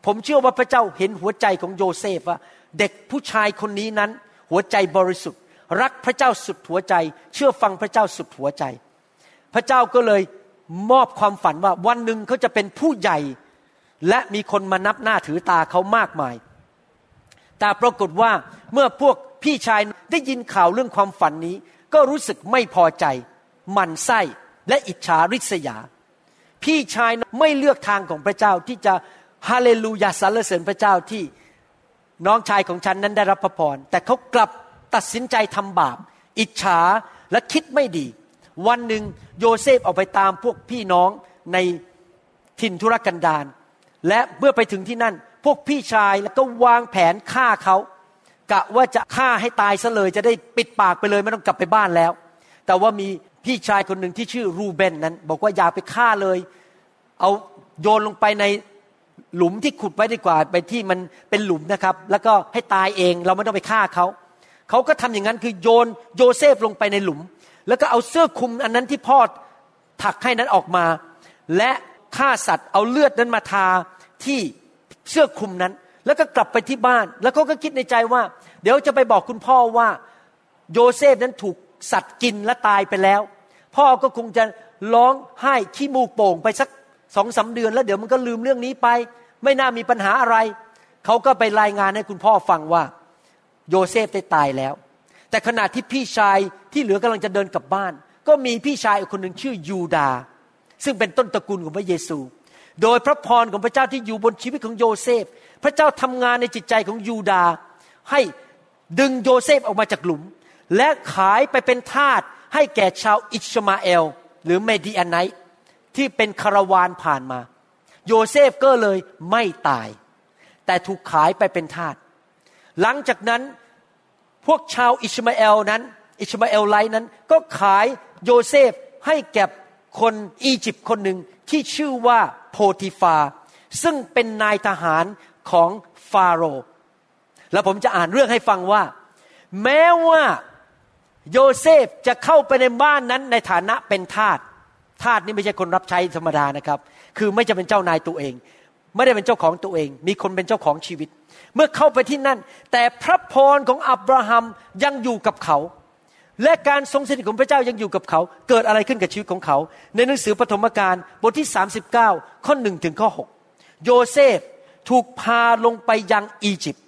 ผมเชื่อว่าพระเจ้าเห็นหัวใจของโยเซฟว่า เด็กผู้ชายคนนี้นั้น หัวใจบริสุทธิ์ รักพระเจ้าสุดหัวใจ เชื่อฟังพระเจ้าสุดหัวใจ พระเจ้าก็เลยมอบความฝันว่าวันหนึ่งเขาจะเป็นผู้ใหญ่ และมีคนมานับหน้าถือตาเขามากมาย แต่ปรากฏว่าเมื่อพวกพี่ชายได้ยินข่าวเรื่องความฝันนี้ ก็รู้สึกไม่พอใจหมั่นไส้และอิจฉาริษยา พี่ชายไม่เลือกทางของพระเจ้าที่จะฮาเลลูยาสรรเสริญพระเจ้าที่น้องชายของฉันนั้นได้รับพระพร แต่เขากลับตัดสินใจทำบาป อิจฉาและคิดไม่ดี วันหนึ่งโยเซฟออกไปตามพวกพี่น้องในถิ่นธุรกันดารและเมื่อไปถึงที่นั่น พวกพี่ชายแล้วก็วางแผนฆ่าเขากะว่าจะฆ่าให้ตายซะเลย จะได้ปิดปากไปเลยไม่ต้องกลับไปบ้านแล้ว แต่ว่ามี พี่ชายคนหนึ่งที่ชื่อรูเบนนั้น บอกว่าอย่าไปฆ่าเลย เอาโยนลงไปในหลุมที่ขุดไว้ดีกว่าไปที่มันเป็นหลุมนะครับ แล้วก็ให้ตายเองเราไม่ต้องไปฆ่าเขาเขาก็ทำอย่างนั้นคือโยนโยเซฟลงไปในหลุม แล้วก็เอาเสื้อคลุมอันนั้นที่พ่อถักให้นั้นออกมา และฆ่าสัตว์เอาเลือดนั้นมาทาที่เสื้อคลุมนั้น แล้วก็กลับไปที่บ้าน แล้วเขาก็คิดในใจว่า เดี๋ยวจะไปบอกคุณพ่อว่า โยเซฟนั้นถูกสัตว์กินและตายไปแล้ว พ่อก็คงจะร้องไห้ขี้มูกโป่งไปสักสองสาเดือน แล้วเดี๋ยวมันก็ลืมเรื่องนี้ไป ไม่น่ามีปัญหาอะไร เขาก็ไปรายงานให้คุณพ่อฟังว่า โยเซฟได้ตายแล้ว แต่ขณะที่พี่ชายที่เหลือกำลังจะเดินกลับบ้าน ก็มีพี่ชายอีกคนหนึ่งชื่อยูดา ซึ่งเป็นต้นตระกูลของพระเยซู โดยพระพรของพระเจ้าที่อยู่บนชีวิตของโยเซฟ พระเจ้าทำงานในจิตใจของยูดา ให้ดึงโยเซฟออกมาจากหลุม และขายไปเป็นทาส ให้แก่ชาวอิชมาเอล หรือ Midianite ที่เป็นคาราวานผ่านมา โยเซฟก็เลยไม่ตาย แต่ถูกขายไปเป็นทาสหลังจากนั้นพวกชาวอิชมาเอลนั้น อิชมาเอลไลนั้นก็ขายโยเซฟให้แก่คนอียิปต์คนหนึ่งที่ชื่อว่าโพติฟา ซึ่งเป็นนายทหารของฟาโรห์แล้วผมจะอ่านเรื่องให้ฟังว่า แม้ว่า โยเซฟจะเข้าไปในบ้านนั้นในฐานะเป็นทาสทาสนี่ไม่ใช่คนรับใช้ธรรมดานะครับ คือไม่จะเป็นเจ้านายตัวเอง ไม่ได้เป็นเจ้าของตัวเอง มีคนเป็นเจ้าของชีวิต เมื่อเข้าไปที่นั่น แต่พระพรของอับราฮัมยังอยู่กับเขา และการทรงสถิตของพระเจ้ายังอยู่กับเขา เกิดอะไรขึ้นกับชีวิตของเขา ในหนังสือปฐมกาลบทที่ 39 ข้อหนึ่งถึงข้อ 6 โยเซฟถูกพาลงไปยังอียิปต์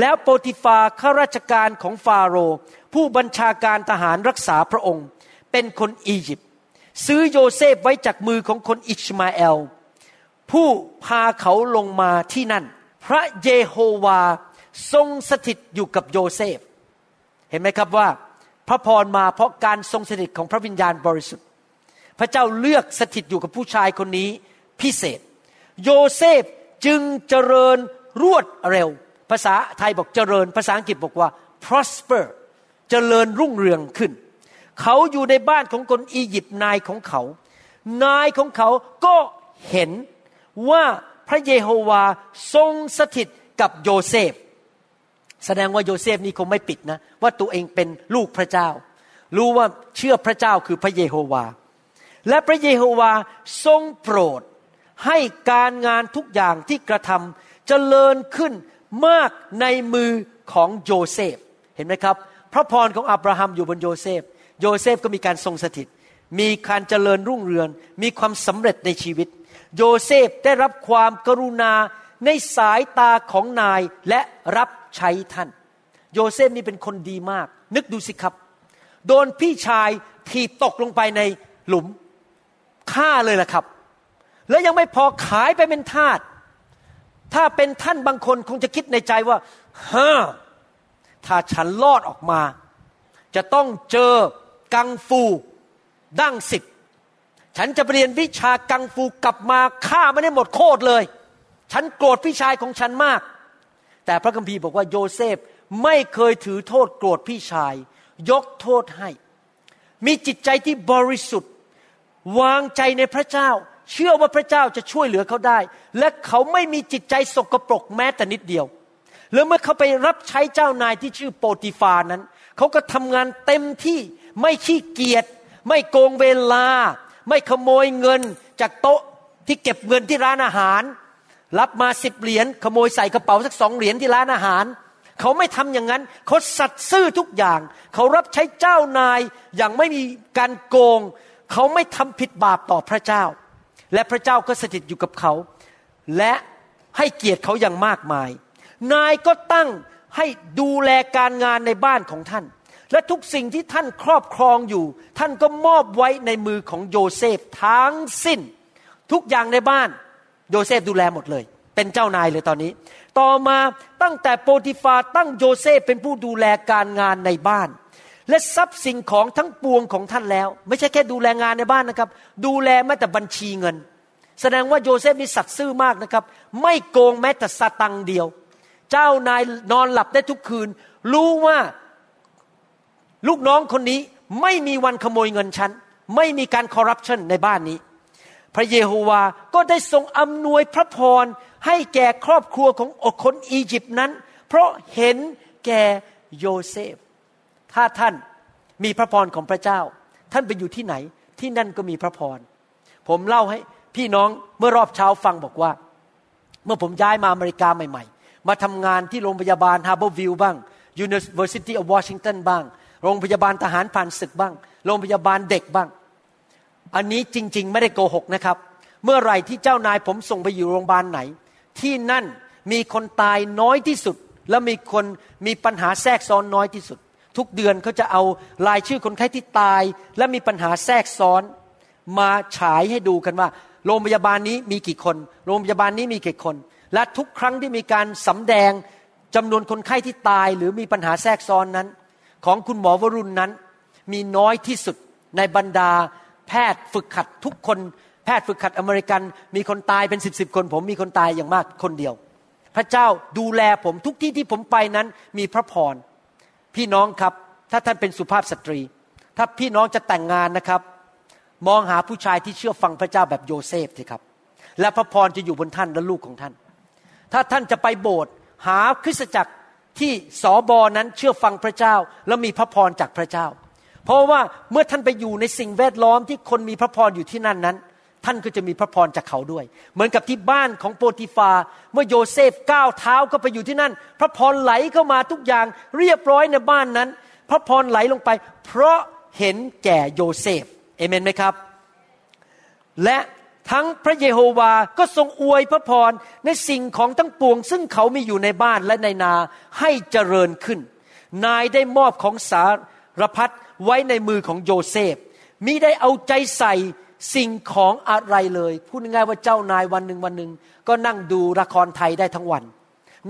แล้วโปติฟาข้าราชการของฟาโรห ผู้บัญชาการทหารรักษาพระองค์ เป็นคนอียิปต์ซื้อโยเซฟไว้จากมือของคนอิชมาเอล ผู้พาเขาลงมาที่นั่น พระเยโฮวาทรงสถิตอยู่กับโยเซฟ เห็นไหมครับว่า พระพรมาเพราะการทรงสถิตของพระวิญญาณบริสุทธิ์ พระเจ้าเลือกสถิตอยู่กับผู้ชายคนนี้พิเศษ โยเซฟจึงเจริญรวดเร็ว ภาษาไทยบอกเจริญ ภาษาอังกฤษบอกว่า prosper เจริญรุ่งเรืองขึ้น เขาอยู่ในบ้านของคนอียิปต์นายของเขา นายของเขาก็เห็นว่าพระเยโฮวาทรงสถิตกับโยเซฟ แสดงว่าโยเซฟนี่คงไม่ปิดนะ ว่าตัวเองเป็นลูกพระเจ้า รู้ว่าเชื่อพระเจ้าคือพระเยโฮวา และพระเยโฮวาทรงโปรดให้การงานทุกอย่างที่กระทำเจริญขึ้นมากในมือของโยเซฟ เห็นไหมครับ พระพรของอับราฮัมอยู่บนโยเซฟ โยเซฟก็มีการทรงสถิต มีการเจริญรุ่งเรือง มีความสำเร็จในชีวิต โยเซฟได้รับความกรุณาในสายตาของนายและรับใช้ท่าน โยเซฟนี่เป็นคนดีมาก นึกดูสิครับ โดนพี่ชายถีบตกลงไปในหลุมฆ่าเลยล่ะครับ แล้วยังไม่พอขายไปเป็นทาสถ้าเป็นท่านบางคนคงจะคิดในใจว่าฮ่า ถ้าฉันรอดออกมา จะต้องเจอกังฟูดั้งสิบฉันจะเรียนวิชากังฟูกลับมาฆ่าไม่ได้หมดโคตรเลย ฉันโกรธพี่ชายของฉันมาก แต่พระคัมภีร์บอกว่าโยเซฟไม่เคยถือโทษโกรธพี่ชาย ยกโทษให้ มีจิตใจที่บริสุทธิ์ วางใจในพระเจ้า เชื่อว่าพระเจ้าจะช่วยเหลือเขาได้ และเขาไม่มีจิตใจสกปรกแม้แต่นิดเดียว แล้วเมื่อเขาไปรับใช้เจ้านายที่ชื่อโปติฟานั้น เขาก็ทำงานเต็มที่ไม่ขี้เกียจไม่โกงเวลา ไม่ขโมยเงินจากโต๊ะที่เก็บเงินที่ร้านอาหาร รับมาสิบเหรียญขโมยใส่กระเป๋าสักสองเหรียญที่ร้านอาหาร เขาไม่ทำอย่างนั้น เขาสัตย์ซื่อทุกอย่าง เขารับใช้เจ้านายอย่างไม่มีการโกง เขาไม่ทำผิดบาปต่อพระเจ้า และพระเจ้าก็สถิตอยู่กับเขา และให้เกียรติเขาอย่างมากมาย นายก็ตั้งให้ดูแลการงานในบ้านของท่าน และทุกสิ่งที่ท่านครอบครองอยู่ ท่านก็มอบไว้ในมือของโยเซฟทั้งสิ้น ทุกอย่างในบ้านโยเซฟดูแลหมดเลย เป็นเจ้านายเลยตอนนี้ ต่อมาตั้งแต่โปติฟาตั้งโยเซฟเป็นผู้ดูแลการงานในบ้าน และทรัพย์สินของทั้งปวงของท่านแล้ว ไม่ใช่แค่ดูแลงานในบ้านนะครับ ดูแลแม้แต่บัญชีเงิน แสดงว่าโยเซฟนี่สัตย์ซื่อมากนะครับ ไม่โกงแม้แต่สตางค์เดียว เจ้านายนอนหลับได้ทุกคืน รู้ว่าลูกน้องคนนี้ไม่มีวันขโมยเงินฉัน ไม่มีการคอร์รัปชันในบ้านนี้ พระเยโฮวาก็ได้ทรงอำนวยพระพร ให้แก่ครอบครัวของอคนอียิปต์นั้น เพราะเห็นแก่โยเซฟ ถ้าท่านมีพระพรของพระเจ้า ท่านไปอยู่ที่ไหนที่นั่นก็มีพระพร ผมเล่าให้พี่น้องเมื่อรอบเช้าฟังบอกว่า เมื่อผมย้ายมาอเมริกาใหม่ ๆ มาทำงานที่โรงพยาบาล Harborview บ้าง University of Washington บ้าง โรงพยาบาลทหารผ่านศึกบ้าง โรงพยาบาลเด็กบ้าง อันนี้จริง ๆ ไม่ได้โกหกนะครับ เมื่อไหร่ที่เจ้านายผมส่งไปอยู่โรงพยาบาลไหน ที่นั่นมีคนตายน้อยที่สุด และมีคนมีปัญหาแทรกซ้อนน้อยที่สุด ทุกเดือนเขาจะเอารายชื่อคนไข้ที่ตาย และมีปัญหาแทรกซ้อนมาฉายให้ดูกันว่า โรงพยาบาลนี้มีกี่คน โรงพยาบาลนี้มีกี่คน และทุกครั้งที่มีการสำแดงจำนวนคนไข้ที่ตายหรือมีปัญหาแทรกซ้อนนั้น ของคุณหมอวรุณนั้น มีน้อยที่สุดในบรรดาแพทย์ฝึกขัดทุกคนแพทย์ฝึกขัดอเมริกัน มีคนตายเป็นสิบสิบคน ผมมีคนตายอย่างมากคนเดียว พระเจ้าดูแลผมทุกที่ที่ผมไปนั้นมีพระพรพี่น้องครับถ้าท่านเป็นสุภาพสตรี ถ้าพี่น้องจะแต่งงานนะครับ มองหาผู้ชายที่เชื่อฟังพระเจ้าแบบโยเซฟสิครับ และพระพรจะอยู่บนท่านและลูกของท่าน ถ้าท่านจะไปโบสถ์หาคริสตจักรที่สอบอนั้นเชื่อฟังพระเจ้า และมีพระพรจากพระเจ้า เพราะว่าเมื่อท่านไปอยู่ในสิ่งแวดล้อมที่คนมีพระพรอยู่ที่นั่นนั้น ท่านก็จะมีพระพรจากเขาด้วย เหมือนกับที่บ้านของโปติฟา เมื่อโยเซฟก้าวเท้าก็ไปอยู่ที่นั่น พระพรไหลเข้ามาทุกอย่างเรียบร้อยในบ้านนั้น พระพรไหลลงไป เพราะเห็นแก่โยเซฟเอเมนไหมครับ และ ทั้งพระเยโฮวาก็ทรงอวยพระพรในสิ่งของทั้งปวง ซึ่งเขามีอยู่ในบ้านและในนาให้เจริญขึ้น นายได้มอบของสารพัดไว้ในมือของโยเซฟมิได้เอาใจใส่สิ่งของอะไรเลย พูดง่ายว่าเจ้านายวันหนึ่งวันหนึ่งก็นั่งดูละครไทยได้ทั้งวัน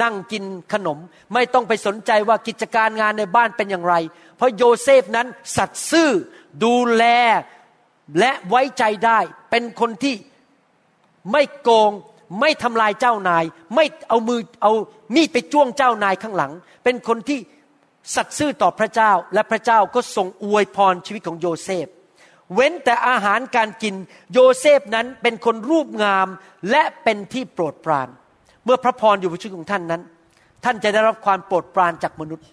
นั่งกินขนมไม่ต้องไปสนใจว่ากิจการงานในบ้านเป็นอย่างไร เพราะโยเซฟนั้นสัตย์ซื่อดูแล และไว้ใจได้เป็นคนที่ไม่โกงไม่ทำลายเจ้านาย ไม่เอามือเอามีดไปจ้วงเจ้านายข้างหลัง เป็นคนที่สัตย์ซื่อต่อพระเจ้าและพระเจ้าก็ทรงอวยพรชีวิตของโยเซฟ เว้นแต่อาหารการกินโยเซฟนั้นเป็นคนรูปงามและเป็นที่โปรดปราน เมื่อพระพรอยู่บนชีวิตของท่านนั้น ท่านจะได้รับความโปรดปรานจากมนุษย์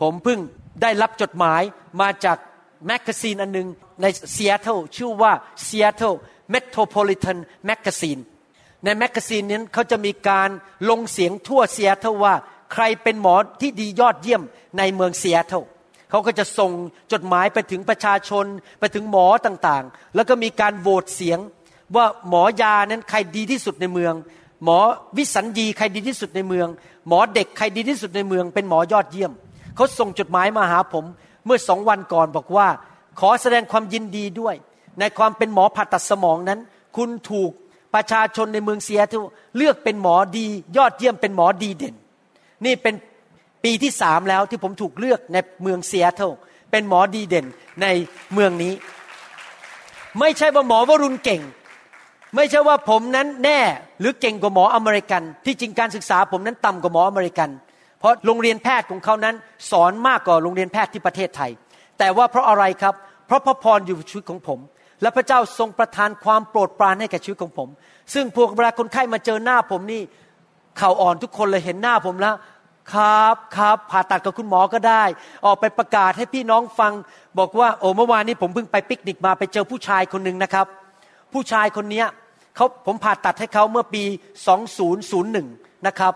ผมเพิ่งได้รับจดหมายมาจาก magazine อันหนึ่ง ในซีแอตเทิลชื่อว่าซีแอตเทิล Metropolitan Magazine ใน magazine นี้เขาจะมีการลงเสียงทั่วซีแอตเทิลว่าใครเป็นหมอที่ดียอดเยี่ยมในเมืองซีแอตเทิลเขาก็จะส่งจดหมายไปถึงประชาชนไปถึงหมอต่างๆ แล้วก็มีการโหวตเสียงว่าหมอยานั้นใครดีที่สุดในเมือง หมอวิสัญญีใครดีที่สุดในเมือง หมอเด็กใครดีที่สุดในเมือง เป็นหมอยอดเยี่ยมเขาส่งจดหมายมาหาผมเมื่อสองวันก่อนบอกว่า ขอแสดงความยินดีด้วย ในความเป็นหมอผ่าตัดสมองนั้น คุณถูกประชาชนในเมืองเซียทเลือกเป็นหมอดี ยอดเยี่ยมเป็นหมอดีเด่น นี่เป็นปีที่สามแล้วที่ผมถูกเลือกในเมืองเซียทิลเป็นหมอดีเด่นในเมืองนี้ ไม่ใช่ว่าหมอวรุณเก่ง ไม่ใช่ว่าผมนั้นแน่หรือเก่งกว่าหมออเมริกัน ที่จริงการศึกษาผมนั้นต่ำกว่าหมออเมริกัน เพราะโรงเรียนแพทย์ของเขานั้นสอนมากกว่าโรงเรียนแพทย์ที่ประเทศไทย แต่ว่าเพราะอะไรครับ เพราะพระพรอยู่ชีวิตของผม และพระเจ้าทรงประทานความโปรดปรานให้แก่ชีวิตของผม ซึ่งพวกเวลาคนไข้มาเจอหน้าผมนี่เข่าอ่อนทุกคนเลยเห็นหน้าผมแล้วครับครับผ่าตัดกับคุณหมอก็ได้ ออกไปประกาศให้พี่น้องฟัง บอกว่าโอ้เมื่อวานนี้ผมเพิ่งไปปิกนิกมาไปเจอผู้ชายคนหนึ่งนะครับ ผู้ชายคนนี้เขาผมผ่าตัดให้เขาเมื่อปี 2001 นะครับ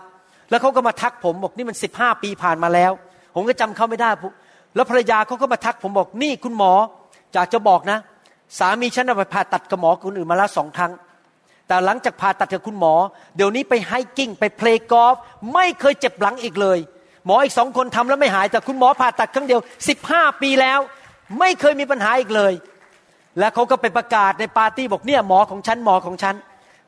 แล้วเขาก็มาทักผมบอกนี่มันสิบห้าปีผ่านมาแล้ว ผมก็จำเขาไม่ได้ แล้วภรรยาเขาก็มาทักผมบอกนี่คุณหมอจากจะบอกนะ สามีฉันไปผ่าตัดกับหมอคนอื่นมาแล้วสองครั้ง แต่หลังจากผ่าตัดกับคุณหมอ เดี๋ยวนี้ไป hiking ไป play golf ไม่เคยเจ็บหลังอีกเลย หมออีกสองคนทำแล้วไม่หายแต่คุณหมอผ่าตัดครั้งเดียวสิบห้าปีแล้ว ไม่เคยมีปัญหาอีกเลย แล้วเขาก็ไปประกาศในปาร์ตี้บอกเนี่ยหมอของฉันหมอของฉัน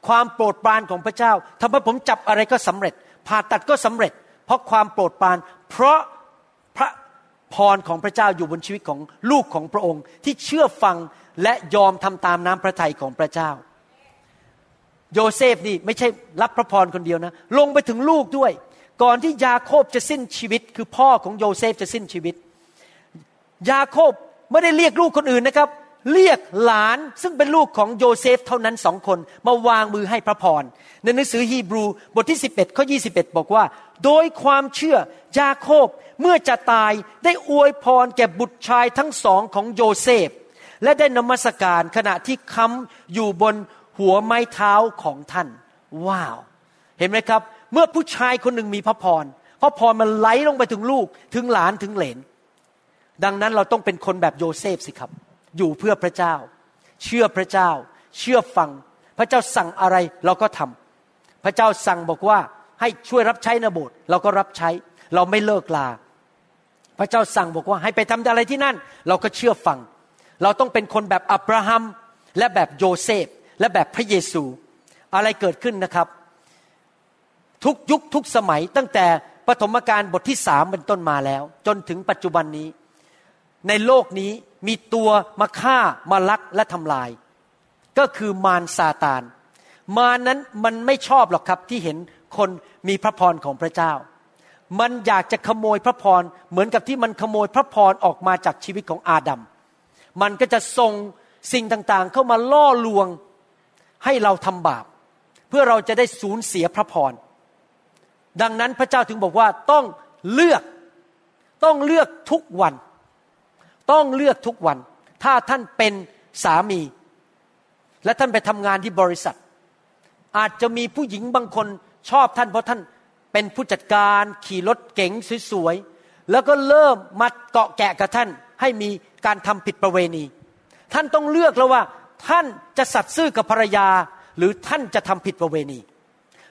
ความโปรดปรานของพระเจ้าทำให้ผมจับอะไรก็สำเร็จ ผ่าตัดก็สำเร็จ เพราะความโปรดปราน เพราะ พรของพระเจ้าอยู่บนชีวิตของลูกของพระองค์ ที่เชื่อฟังและยอมทำตามน้ำพระทัยของพระเจ้า โยเซฟนี่ไม่ใช่รับพระพรคนเดียวนะ ลงไปถึงลูกด้วย ก่อนที่ยาโคบจะสิ้นชีวิต คือพ่อของโยเซฟจะสิ้นชีวิต ยาโคบไม่ได้เรียกลูกคนอื่นนะครับ เรียกหลานซึ่งเป็นลูกของโยเซฟเท่านั้นสองคนมาวางมือให้พระพร ในหนังสือฮีบรูบทที่ 11ข้อ21 บอกว่า โดยความเชื่อยาโคบเมื่อจะตายได้อวยพรแก่บุตรชายทั้งสองของโยเซฟ และได้นมัสการขณะที่ค้ำอยู่บนหัวไม้เท้าของท่าน ว้าว เห็นไหมครับ เมื่อผู้ชายคนหนึ่งมีพระพรพระพรมันไหลลงไปถึงลูกถึงหลานถึงเหลน ดังนั้นเราต้องเป็นคนแบบโยเซฟสิครับ อยู่เพื่อพระเจ้า เชื่อพระเจ้า เชื่อฟัง พระเจ้าสั่งอะไรเราก็ทำพระเจ้าสั่งบอกว่าให้ช่วยรับใช้นโบสถ์เราก็รับใช้ เราไม่เลิกลา พระเจ้าสั่งบอกว่าให้ไปทำอะไรที่นั่น เราก็เชื่อฟัง เราต้องเป็นคนแบบอับราฮัม และแบบโยเซฟ และแบบพระเยซู อะไรเกิดขึ้นนะครับ ทุกยุคทุกสมัยตั้งแต่ปฐมกาลบทที่สามเป็นต้นมาแล้ว จนถึงปัจจุบันนี้ ในโลกนี้ มีตัวมาฆ่ามาลักและทำลาย ก็คือมารซาตาน มารนั้นมันไม่ชอบหรอกครับที่เห็นคนมีพระพรของพระเจ้า มันอยากจะขโมยพระพรเหมือนกับที่มันขโมยพระพรออกมาจากชีวิตของอาดัม มันก็จะส่งสิ่งต่างๆ เข้ามาล่อลวงให้เราทำบาป เพื่อเราจะได้สูญเสียพระพร ดังนั้นพระเจ้าถึงบอกว่าต้องเลือกต้องเลือกทุกวัน ต้องเลือกทุกวัน ถ้าท่านเป็นสามี และท่านไปทำงานที่บริษัท อาจจะมีผู้หญิงบางคนชอบท่านเพราะท่านเป็นผู้จัดการขี่รถเก๋งสวยๆ แล้วก็เริ่มมาเกาะแกะกับท่านให้มีการทำผิดประเวณี ท่านต้องเลือกแล้วว่าท่านจะสัตย์ซื่อกับภรรยา หรือท่านจะทำผิดประเวณี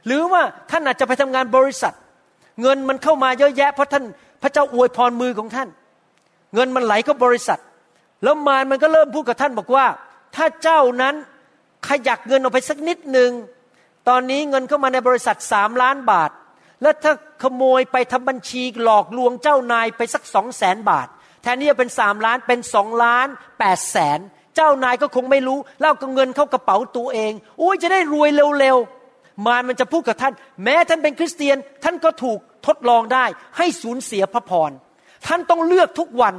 หรือว่าท่านอาจจะไปทำงานบริษัท เงินมันเข้ามาเยอะแยะ เพราะท่านพระเจ้าอวยพรมือของท่าน เงินมันไหลเข้าบริษัท แล้วมารมันก็เริ่มพูดกับท่านบอกว่า ถ้าเจ้านั้นขยักเงินออกไปสักนิดหนึ่งตอนนี้เงินเข้ามาในบริษัทสามล้านบาท แล้วถ้าขโมยไปทำบัญชีหลอกลวงเจ้านายไปสักสองแสนบาท แทนที่จะเป็นสามล้านเป็นสองล้านแปดแสนเจ้านายก็คงไม่รู้เล่าก็เงินเข้ากระเป๋าตัวเองโอ้ยจะได้รวยเร็วๆมารมันจะพูดกับท่าน แม้ท่านเป็นคริสเตียน ท่านก็ถูกทดลองได้ให้สูญเสียพระพร ท่านต้องเลือกทุกวัน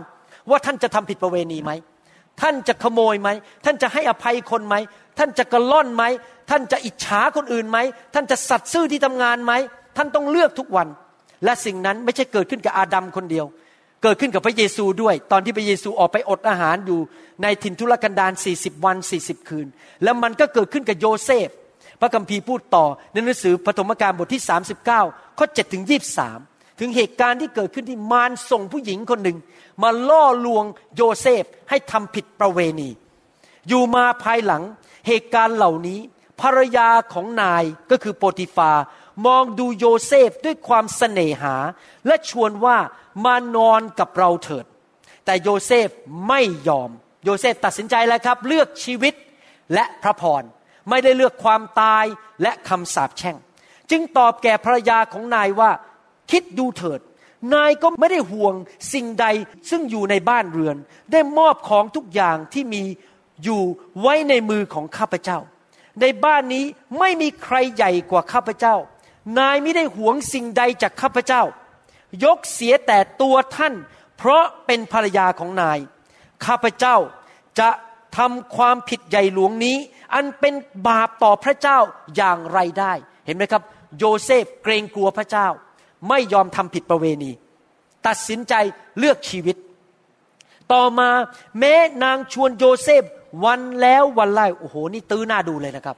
ว่าท่านจะทำผิดประเวณีไหม ท่านจะขโมยไหม ท่านจะให้อภัยคนไหม ท่านจะกระล่อนไหม ท่านจะอิจฉาคนอื่นไหม ท่านจะสัตย์ซื่อที่ทำงานไหม ท่านต้องเลือกทุกวัน และสิ่งนั้นไม่ใช่เกิดขึ้นกับอาดัมคนเดียว เกิดขึ้นกับพระเยซูด้วย ตอนที่พระเยซูออกไปอดอาหารอยู่ในถิ่นทุรกันดาร40 วัน 40 คืน แล้วมันก็เกิดขึ้นกับโยเซฟ พระคัมภีร์พูดต่อในหนังสือปฐมกาลบทที่ 39ข้อ7ถึง23 ถึงเหตุการณ์ที่เกิดขึ้นที่มารส่งผู้หญิงคนหนึ่ง มาล่อลวงโยเซฟให้ทำผิดประเวณี อยู่มาภายหลังเหตุการณ์เหล่านี้ ภรรยาของนายก็คือโปติฟามองดูโยเซฟด้วยความเสน่หา และชวนว่ามานอนกับเราเถิด แต่โยเซฟไม่ยอม โยเซฟตัดสินใจแล้วครับ เลือกชีวิตและพระพรไม่ได้เลือกความตายและคำสาปแช่ง จึงตอบแก่ภรรยาของนายว่า คิดดูเถิด นายก็ไม่ได้ห่วงสิ่งใดซึ่งอยู่ในบ้านเรือน ได้มอบของทุกอย่างที่มีอยู่ไว้ในมือของข้าพเจ้า ในบ้านนี้ไม่มีใครใหญ่กว่าข้าพเจ้า นายไม่ได้หวงสิ่งใดจากข้าพเจ้า ยกเสียแต่ตัวท่าน เพราะเป็นภรรยาของนาย ข้าพเจ้าจะทำความผิดใหญ่หลวงนี้ อันเป็นบาปต่อพระเจ้าอย่างไรได้ เห็นไหมครับ โยเซฟเกรงกลัวพระเจ้า ไม่ยอมทำผิดประเวณี ตัดสินใจเลือกชีวิต ต่อมาแม้นางชวนโยเซฟวันแล้ววันเล่าโอ้โหนี่ตื้อน่าดูเลยนะครับ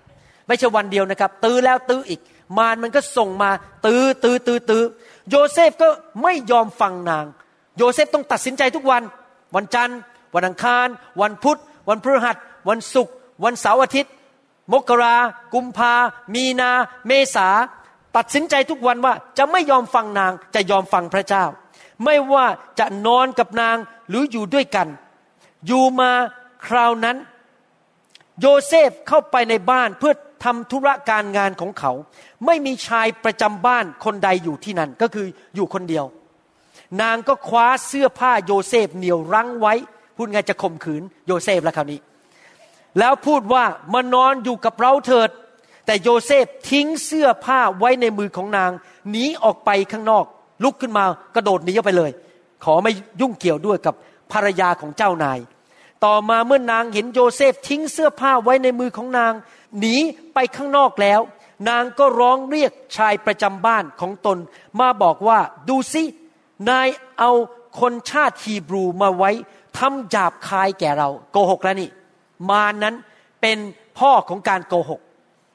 ไม่ใช่วันเดียวนะครับ ตื้อแล้วตื้ออีก มารมันก็ส่งมา ตื้อตื้อตื้อตื้อโยเซฟก็ไม่ยอมฟังนาง โยเซฟต้องตัดสินใจทุกวัน วันจันทร์ วันอังคาร วันพุธ วันพฤหัส วันศุกร์วันเสาร์อาทิตย์ มกรากุมภามีนา เมษา ตัดสินใจทุกวันว่าจะไม่ยอมฟังนางจะยอมฟังพระเจ้า ไม่ว่าจะนอนกับนางหรืออยู่ด้วยกัน อยู่มาคราวนั้น โยเซฟเข้าไปในบ้านเพื่อทำธุระการงานของเขา ไม่มีชายประจำบ้านคนใดอยู่ที่นั่นก็คืออยู่คนเดียว นางก็คว้าเสื้อผ้าโยเซฟเหนี่ยวรั้งไว้ พูดง่ายจะข่มขืนโยเซฟแล้วคราวนี้ แล้วพูดว่ามานอนอยู่กับเราเถิด แต่โยเซฟทิ้งเสื้อผ้าไว้ในมือของนางหนีออกไปข้างนอก ลุกขึ้นมากระโดดหนีออกไปเลย ขอไม่ยุ่งเกี่ยวด้วยกับภรรยาของเจ้านาย ต่อมาเมื่อนางเห็นโยเซฟทิ้งเสื้อผ้าไว้ในมือของนาง หนีไปข้างนอกแล้ว นางก็ร้องเรียกชายประจำบ้านของตน มาบอกว่าดูสินายเอาคนชาติฮีบรูมาไว้ทำหยาบคายแก่เรา โกหกแล้วนี่ มานั้นเป็นพ่อของการโกหก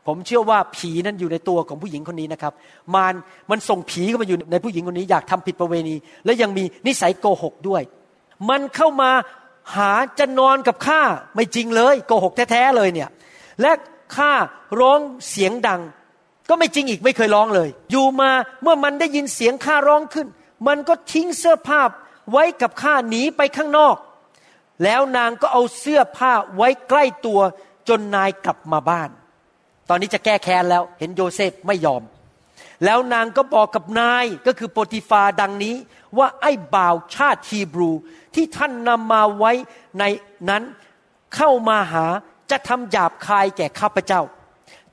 ผมเชื่อว่าผีนั้นอยู่ในตัวของผู้หญิงคนนี้นะครับ มารมันส่งผีเข้ามาอยู่ในผู้หญิงคนนี้อยากทำผิดประเวณี และยังมีนิสัยโกหกด้วย มันเข้ามาหาจะนอนกับข้าไม่จริงเลยโกหกแท้ๆเลยเนี่ย และข้าร้องเสียงดัง ก็ไม่จริงอีกไม่เคยร้องเลย อยู่มาเมื่อมันได้ยินเสียงข้าร้องขึ้น มันก็ทิ้งเสื้อผ้าไว้กับข้าหนีไปข้างนอก แล้วนางก็เอาเสื้อผ้าไว้ใกล้ตัวจนนายกลับมาบ้าน ตอนนี้จะแก้แค้นแล้ว เห็นโยเซฟไม่ยอม แล้วนางก็บอกกับนายก็คือโปติฟาดังนี้ว่าไอ้บ่าวชาติฮีบรูที่ท่านนำมาไว้ในนั้นเข้ามาหาจะทำหยาบคายแก่ข้าพเจ้า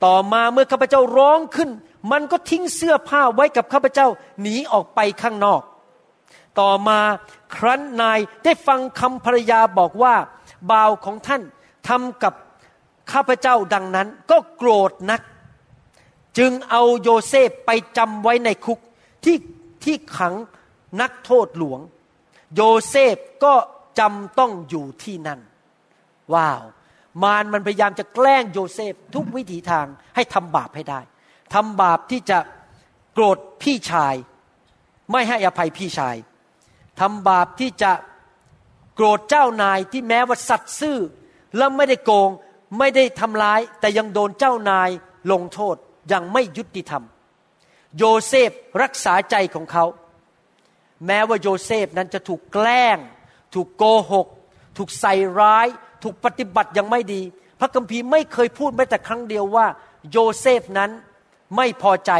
ต่อมาเมื่อข้าพเจ้าร้องขึ้น มันก็ทิ้งเสื้อผ้าไว้กับข้าพเจ้าหนีออกไปข้างนอก ต่อมาครั้นนายได้ฟังคำภรรยาบอกว่าบ่าวของท่านทำกับ ข้าพเจ้าดังนั้นก็โกรธนัก จึงเอาโยเซฟไปจำไว้ในคุกที่ที่ขังนักโทษหลวง โยเซฟก็จำต้องอยู่ที่นั่น ว้าว มารมันพยายามจะแกล้งโยเซฟทุกวิถีทางให้ทำบาปให้ได้ทำบาปที่จะโกรธพี่ชาย ไม่ให้อภัยพี่ชายทำบาปที่จะโกรธเจ้านายที่แม้ว่าสัตย์ซื่อแล้วไม่ได้โกง ไม่ได้ทำร้ายแต่ยังโดนเจ้านายลงโทษอย่างไม่ยุติธรรม โยเซฟรักษาใจของเขา แม้ว่าโยเซฟนั้นจะถูกแกล้ง ถูกโกหก ถูกใส่ร้าย ถูกปฏิบัติอย่างไม่ดี พระคัมภีร์ไม่เคยพูดแม้แต่ครั้งเดียวว่า โยเซฟนั้นไม่พอใจ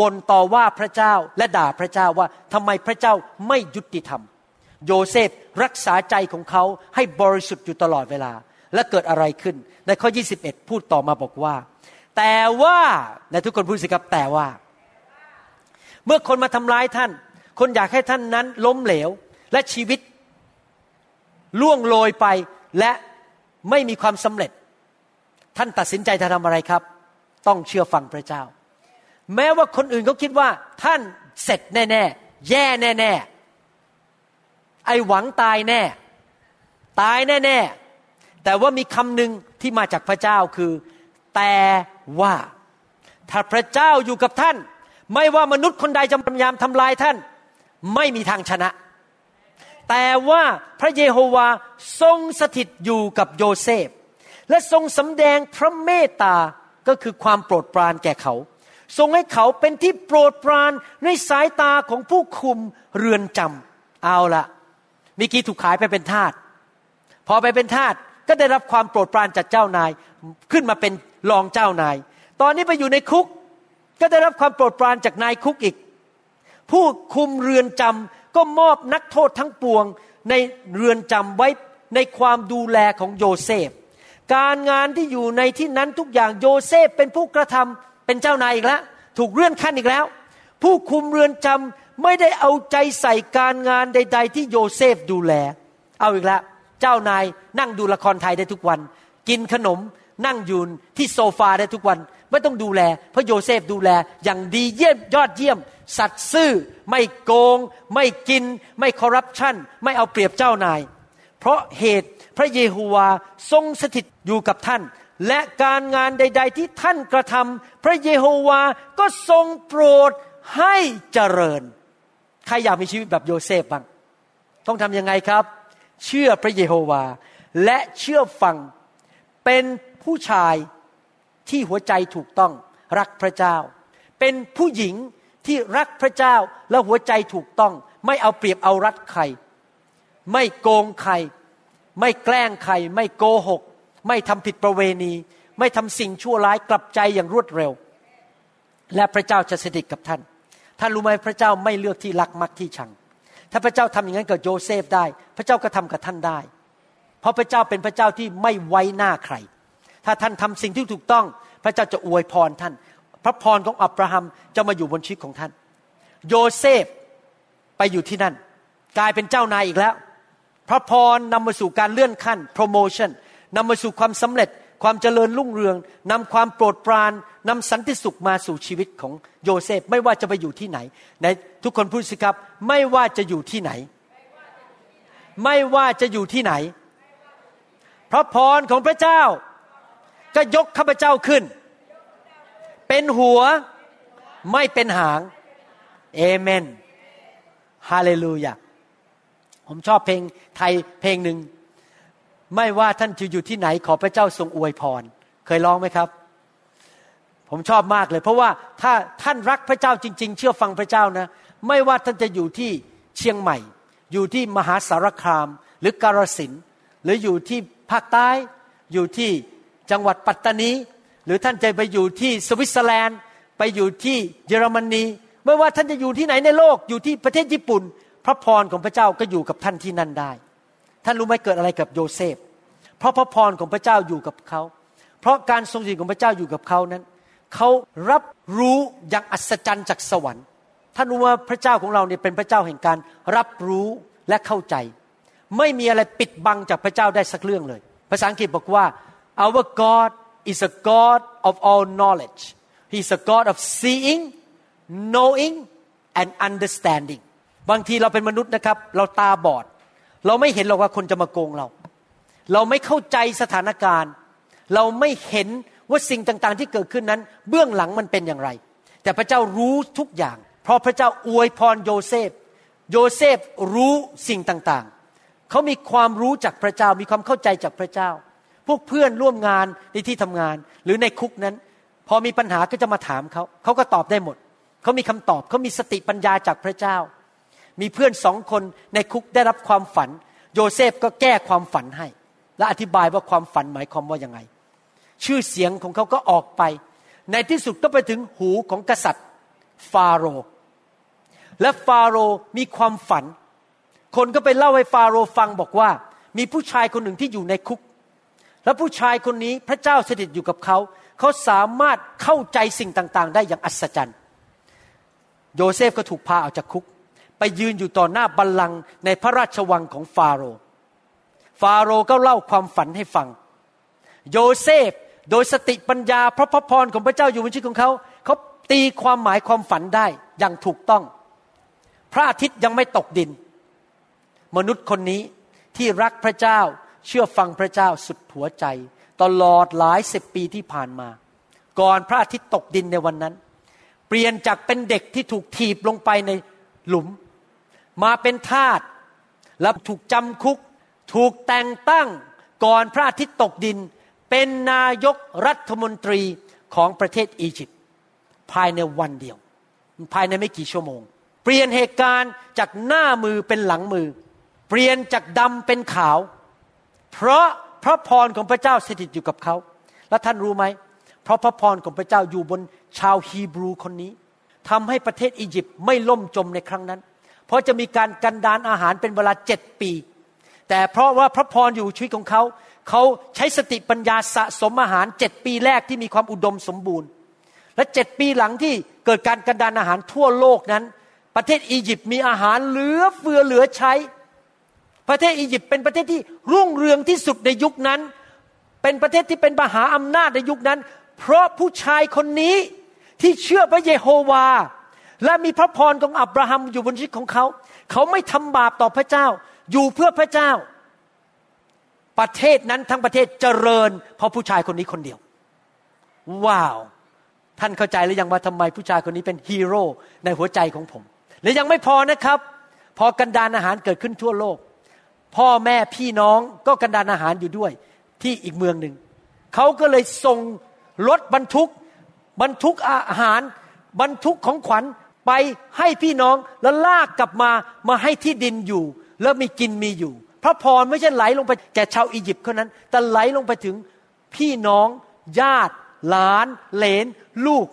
บนต่อว่าพระเจ้าและด่าพระเจ้าว่าทำไมพระเจ้าไม่ยุติธรรม โยเซฟรักษาใจของเขาให้บริสุทธิ์อยู่ตลอดเวลา และเกิดอะไรขึ้น ในข้อ 21 พูดต่อมาบอกว่า แต่ว่าในทุกคนพูดสิครับแต่ว่า เมื่อคนมาทำร้ายท่าน คนอยากให้ท่านนั้นล้มเหลว และชีวิตล่วงโรยไปและไม่มีความสำเร็จ ท่านตัดสินใจจะทำอะไรครับ ต้องเชื่อฟังพระเจ้า แม้ว่าคนอื่นเขาคิดว่า ท่านเสร็จแน่ๆแย่แน่ๆไอหวังตายแน่ ตายแน่ๆ แต่ว่ามีคำหนึ่งที่มาจากพระเจ้าคือ แต่ว่าถ้าพระเจ้าอยู่กับท่าน ไม่ว่ามนุษย์คนใดจะพยายามทำลายท่าน ไม่มีทางชนะ แต่ว่าพระเยโฮวาทรงสถิตอยู่กับโยเซฟ และทรงสำแดงพระเมตตาก็คือความโปรดปรานแก่เขา ทรงให้เขาเป็นที่โปรดปรานในสายตาของผู้คุมเรือนจำเอาละเมื่อกี้ถูกขายไปเป็นทาสพอไปเป็นทาส ก็ได้รับความโปรดปรานจากเจ้านายขึ้นมาเป็นรองเจ้านาย ตอนนี้ไปอยู่ในคุกก็ได้รับความโปรดปรานจากนายคุกอีก ผู้คุมเรือนจำก็มอบนักโทษทั้งปวงในเรือนจำไว้ในความดูแลของโยเซฟ การงานที่อยู่ในที่นั้นทุกอย่างโยเซฟเป็นผู้กระทำเป็นเจ้านายอีกแล้วถูกเลื่อนขั้นอีกแล้ว ผู้คุมเรือนจำไม่ได้เอาใจใส่การงานใด ๆ ที่โยเซฟดูแล เอาอีกแล้ว เจ้านายนั่งดูละครไทยได้ทุกวัน กินขนมนั่งยืนที่โซฟาได้ทุกวัน ไม่ต้องดูแล เพราะโยเซฟดูแลอย่างดีเยี่ยมยอดเยี่ยม สัตซ์ซื่อ ไม่โกง ไม่กิน ไม่คอร์รัปชันไม่เอาเปรียบเจ้านาย เพราะเหตุพระเยโฮวาทรงสถิตอยู่กับท่าน และการงานใด ๆ ที่ท่านกระทำพระเยโฮวาก็ทรงโปรดให้เจริญ ใครอยากมีชีวิตแบบโยเซฟบ้างต้องทำยังไงครับ เชื่อพระเยโฮวา และเชื่อฟังเป็นผู้ชายที่หัวใจถูกต้องรักพระเจ้า เป็นผู้หญิงที่รักพระเจ้าและหัวใจถูกต้อง ไม่เอาเปรียบเอารัดใคร ไม่โกงใคร ไม่แกล้งใคร ไม่โกหก ไม่ทำผิดประเวณี ไม่ทำสิ่งชั่วร้ายกลับใจอย่างรวดเร็ว และพระเจ้าจะสถิตกับท่าน ท่านรู้ไหมพระเจ้าไม่เลือกที่รักมักที่ชัง ถ้าพระเจ้าทำอย่างนั้นกับโยเซฟได้ พระเจ้าก็ทำกับท่านได้ เพราะพระเจ้าเป็นพระเจ้าที่ไม่ไว้หน้าใคร ถ้าท่านทำสิ่งที่ถูกต้อง พระเจ้าจะอวยพรท่าน พระพรของอับราฮัมจะมาอยู่บนชีวิตของท่าน โยเซฟไปอยู่ที่นั่น กลายเป็นเจ้านายอีกแล้ว พระพรนำมาสู่การเลื่อนขั้น promotion นำมาสู่ความสำเร็จ ความเจริญรุ่งเรืองนำความโปรดปรานนำสันติสุขมาสู่ชีวิตของโยเซฟไม่ว่าจะไปอยู่ที่ไหนในทุกคนพูดสิครับ ไม่ว่าจะอยู่ที่ไหน ไม่ว่าจะอยู่ที่ไหน พระพรของพระเจ้าก็ยกข้าพเจ้าขึ้น เป็นหัวไม่เป็นหางเอเมนฮาเลลูยาผมชอบเพลงไทยเพลงหนึ่ง ไม่ว่าท่านจะอยู่ที่ไหนขอพระเจ้าทรงอวยพร เคยร้องไหมครับ ผมชอบมากเลย เพราะว่าถ้าท่านรักพระเจ้าจริง ๆ เชื่อฟังพระเจ้านะ ไม่ว่าท่านจะอยู่ที่เชียงใหม่ อยู่ที่มหาสารคาม หรือกาฬสินหรืออยู่ที่ภาคใต้อยู่ที่จังหวัดปัตตานีหรือท่านจะไปอยู่ที่สวิตเซอร์แลนด์ ไปอยู่ที่เยอรมนีไม่ว่าท่านจะอยู่ที่ไหนในโลกอยู่ที่ประเทศญี่ปุ่น พระพรของพระเจ้าก็อยู่กับท่านที่นั่นได้ ท่านรู้ไหมเกิดอะไรกับโยเซฟ เพราะพระพรของพระเจ้าอยู่กับเขา เพราะการทรงสถิตของพระเจ้าอยู่กับเขานั้น เขารับรู้อย่างอัศจรรย์จากสวรรค์ ท่านรู้ว่าพระเจ้าของเราเนี่ยเป็นพระเจ้าแห่งการรับรู้และเข้าใจ ไม่มีอะไรปิดบังจากพระเจ้าได้สักเรื่องเลย ภาษาอังกฤษบอกว่า our God is a God of all knowledge He is a God of seeing knowing and understanding บางทีเราเป็นมนุษย์นะครับ เราตาบอด เราไม่เห็นหรอกว่าคนจะมาโกงเรา เราไม่เข้าใจสถานการณ์ เราไม่เห็นว่าสิ่งต่างๆ ที่เกิดขึ้นนั้น เบื้องหลังมันเป็นอย่างไร แต่พระเจ้ารู้ทุกอย่าง เพราะพระเจ้าอวยพรโยเซฟ โยเซฟรู้สิ่งต่างๆ เขามีความรู้จากพระเจ้ามีความเข้าใจจากพระเจ้า พวกเพื่อนร่วมงานในที่ทำงาน หรือในคุกนั้น พอมีปัญหาก็จะมาถามเขาเขาก็ตอบได้หมด เขามีคำตอบเขามีสติปัญญาจากพระเจ้า มีเพื่อนสองคนในคุกได้รับความฝัน โยเซฟก็แก้ความฝันให้ และอธิบายว่าความฝันหมายความว่ายังไง ชื่อเสียงของเขาก็ออกไป ในที่สุดก็ไปถึงหูของกษัตริย์ฟาโรห์และฟาโรห์มีความฝัน คนก็ไปเล่าให้ฟาโรห์ฟังบอกว่า มีผู้ชายคนหนึ่งที่อยู่ในคุก และผู้ชายคนนี้พระเจ้าสถิตอยู่กับเขา เขาสามารถเข้าใจสิ่งต่างๆ ได้อย่างอัศจรรย์ โยเซฟก็ถูกพาออกจากคุก ไปยืนอยู่ต่อหน้าบัลลังก์ในพระราชวังของฟาโรห์ฟาโรห์ก็เล่าความฝันให้ฟัง โยเซฟโดยสติปัญญาพระพรพรของพระเจ้าอยู่บนชีวิตของเขา เขาตีความหมายความฝันได้อย่างถูกต้อง พระอาทิตย์ยังไม่ตกดิน มนุษย์คนนี้ที่รักพระเจ้าเชื่อฟังพระเจ้าสุดหัวใจ ตลอดหลายสิบปีที่ผ่านมา ก่อนพระอาทิตย์ตกดินในวันนั้น เปลี่ยนจากเป็นเด็กที่ถูกถีบลงไปในหลุม มาเป็นทาสแล้วถูกจำคุก ถูกแต่งตั้งก่อนพระอาทิตย์ตกดิน เป็นนายกรัฐมนตรีของประเทศอียิปต์ภายในวันเดียว ภายในไม่กี่ชั่วโมง เปลี่ยนเหตุการณ์จากหน้ามือเป็นหลังมือ เปลี่ยนจากดำเป็นขาว เพราะพระพรของพระเจ้าสถิตอยู่กับเขา และท่านรู้ไหม เพราะพระพรของพระเจ้าอยู่บนชาวฮีบรูคนนี้ทำให้ประเทศอียิปต์ไม่ล่มจมในครั้งนั้น ราะจะมีการกันดานอาหารเป็นเวลาเจ็ดปี แต่เพราะว่าพระพรอยู่ชีวิตของเขาเขาใช้สติปัญญาสะสมอาหารเจ็ดปีแรกที่มีความอุดมสมบูรณ์ และเจ็ดปีหลังที่เกิดการกันดานอาหารทั่วโลกนั้น ประเทศอียิปต์มีอาหารเหลือเฟือเหลือใช้ ประเทศอียิปต์เป็นประเทศที่รุ่งเรืองที่สุดในยุคนั้น เป็นประเทศที่เป็นมหาอำนาจในยุคนั้น เพราะผู้ชายคนนี้ที่เชื่อพระเยโฮวา และมีพระพรของอับราฮัมอยู่บนชีวิตของเขา เขาไม่ทำบาปต่อพระเจ้า อยู่เพื่อพระเจ้า ประเทศนั้นทั้งประเทศเจริญ เพราะผู้ชายคนนี้คนเดียว ว้าว ท่านเข้าใจหรือยังว่าทำไมผู้ชายคนนี้เป็นฮีโร่ในหัวใจของผม และยังไม่พอนะครับ พอกันดานอาหารเกิดขึ้นทั่วโลก พ่อแม่พี่น้องก็กันดานอาหารอยู่ด้วย ที่อีกเมืองหนึ่งเขาก็เลยส่งรถบรรทุกบรรทุกอาหารบรรทุกของขวัญ ไปให้พี่น้องแล้วลากกลับมามาให้ที่ดินอยู่ แล้วมีกินมีอยู่ พระพรไม่ใช่ไหลลงไปแก่ชาวอียิปต์เท่านั้น แต่ไหลลงไปถึงพี่น้อง ญาติ หลาน เหลน ลูก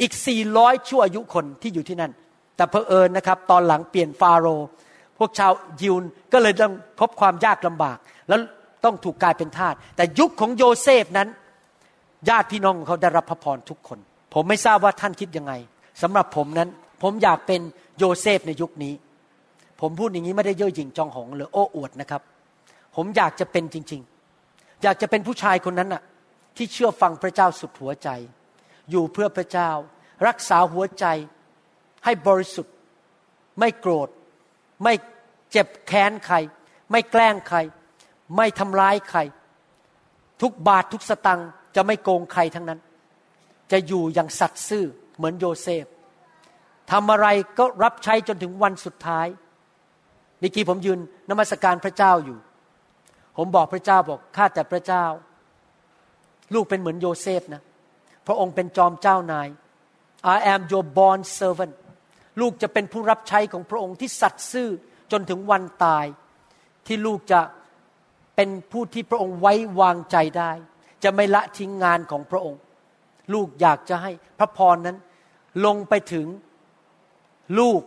อีกสี่ร้อยชั่วอายุคนที่อยู่ที่นั่น แต่เพอเอิญนะครับ ตอนหลังเปลี่ยนฟาโรพวกชาวยิวก็เลยต้องพบความยากลำบาก แล้วต้องถูกกลายเป็นทาสแต่ยุคของโยเซฟนั้น ญาติพี่น้องของเขาได้รับพระพรทุกคน ผมไม่ทราบว่าท่านคิดยังไง สำหรับผมนั้น ผมอยากเป็นโยเซฟในยุคนี้ ผมพูดอย่างนี้ไม่ได้เย่อหยิ่งจองหองหรือโอ้อวดนะครับ ผมอยากจะเป็นจริง ๆ อยากจะเป็นผู้ชายคนนั้นน่ะ ที่เชื่อฟังพระเจ้าสุดหัวใจ อยู่เพื่อพระเจ้า รักษาหัวใจ ให้บริสุทธิ์ ไม่โกรธ ไม่เจ็บแค้นใคร ไม่แกล้งใคร ไม่ทำร้ายใคร ทุกบาททุกสตังจะไม่โกงใครทั้งนั้น จะอยู่อย่างสัตย์ซื่อ เหมือนโยเซฟทำอะไรก็รับใช้จนถึงวันสุดท้ายเมื่อกี้ผมยืนนมัสการพระเจ้าอยู่ ผมบอกพระเจ้าบอกข้าแต่พระเจ้า ลูกเป็นเหมือนโยเซฟนะ พระองค์เป็นจอมเจ้านาย I am your bond servant ลูกจะเป็นผู้รับใช้ของพระองค์ที่สัตย์ซื่อจนถึงวันตาย ที่ลูกจะเป็นผู้ที่พระองค์ไว้วางใจได้ จะไม่ละทิ้งงานของพระองค์ ลูกอยากจะให้พระพรนั้น ลงไปถึงลูก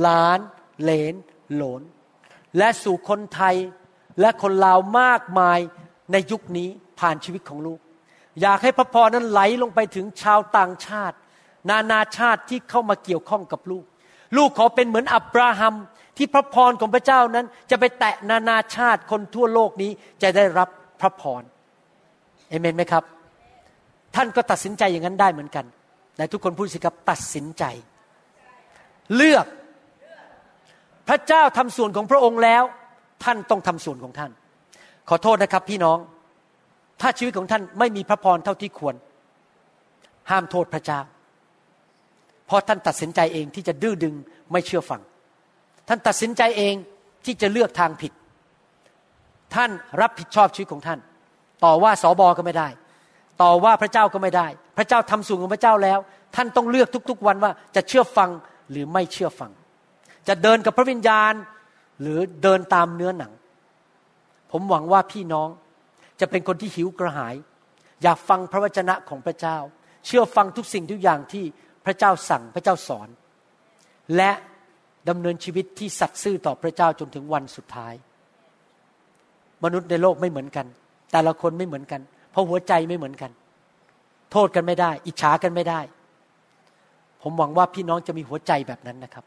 หลานเหลนหลน และสู่คนไทยและคนลาวมากมายในยุคนี้ผ่านชีวิตของลูก อยากให้พระพรนั้นไหลลงไปถึงชาวต่างชาติ นานาชาติที่เข้ามาเกี่ยวข้องกับลูก ลูกขอเป็นเหมือนอับราฮัมที่พระพรของพระเจ้านั้น จะไปแตะนานาชาติคนทั่วโลกนี้จะได้รับพระพรเอเมนไหมครับ ท่านก็ตัดสินใจอย่างนั้นได้เหมือนกัน แต่ทุกคนพูดสิครับตัดสินใจ เลือกพระเจ้าทำส่วนของพระองค์แล้ว ท่านต้องทำส่วนของท่าน ขอโทษนะครับพี่น้อง ถ้าชีวิตของท่านไม่มีพระพรเท่าที่ควร ห้ามโทษพระเจ้า เพราะท่านตัดสินใจเองที่จะดื้อดึงไม่เชื่อฟัง ท่านตัดสินใจเองที่จะเลือกทางผิด ท่านรับผิดชอบชีวิตของท่าน ต่อว่าสอบอก็ไม่ได้ ต่อว่าพระเจ้าก็ไม่ได้ พระเจ้าทำส่วนของพระเจ้าแล้ว ท่านต้องเลือกทุกๆ วันว่าจะเชื่อฟังหรือไม่เชื่อฟัง จะเดินกับพระวิญญาณ หรือเดินตามเนื้อหนัง ผมหวังว่าพี่น้องจะเป็นคนที่หิวกระหาย อยากฟังพระวจนะของพระเจ้า เชื่อฟังทุกสิ่งทุกอย่างที่พระเจ้าสั่งพระเจ้าสอน และดำเนินชีวิตที่สัตย์ซื่อต่อพระเจ้าจนถึงวันสุดท้าย มนุษย์ในโลกไม่เหมือนกัน แต่ละคนไม่เหมือนกัน เพราะหัวใจไม่เหมือนกัน โทษกันไม่ได้ อิจฉากันไม่ได้ ผมหวังว่าพี่น้องจะมีหัวใจแบบนั้นนะครับ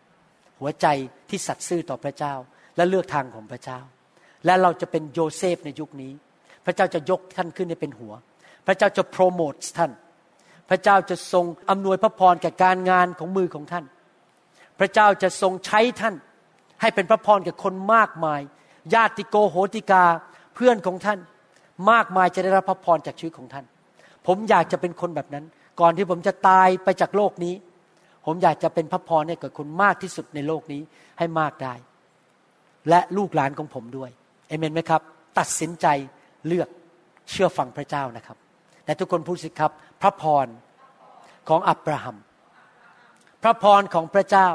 หัวใจที่สัตย์ซื่อต่อพระเจ้า และเลือกทางของพระเจ้า และเราจะเป็นโยเซฟในยุคนี้ พระเจ้าจะยกท่านขึ้นให้เป็นหัว พระเจ้าจะโปรโมทท่าน พระเจ้าจะทรงอำนวยพระพรแก่การงานของมือของท่าน พระเจ้าจะทรงใช้ท่าน ให้เป็นพระพรแก่คนมากมาย ญาติโกโหติกาเพื่อนของท่าน มากมายจะได้รับพระพรจากชีวิตของท่าน ผมอยากจะเป็นคนแบบนั้น ก่อนที่ผมจะตายไปจากโลกนี้ ผมอยากจะเป็นพระพรให้กับคนมากที่สุดในโลกนี้ให้มากได้ และลูกหลานของผมด้วยเอเมนไหมครับ ตัดสินใจเลือกเชื่อฟังพระเจ้านะครับแต่ทุกคนพูดสิครับ พระพรของอับราฮัม พระพรของพระเจ้า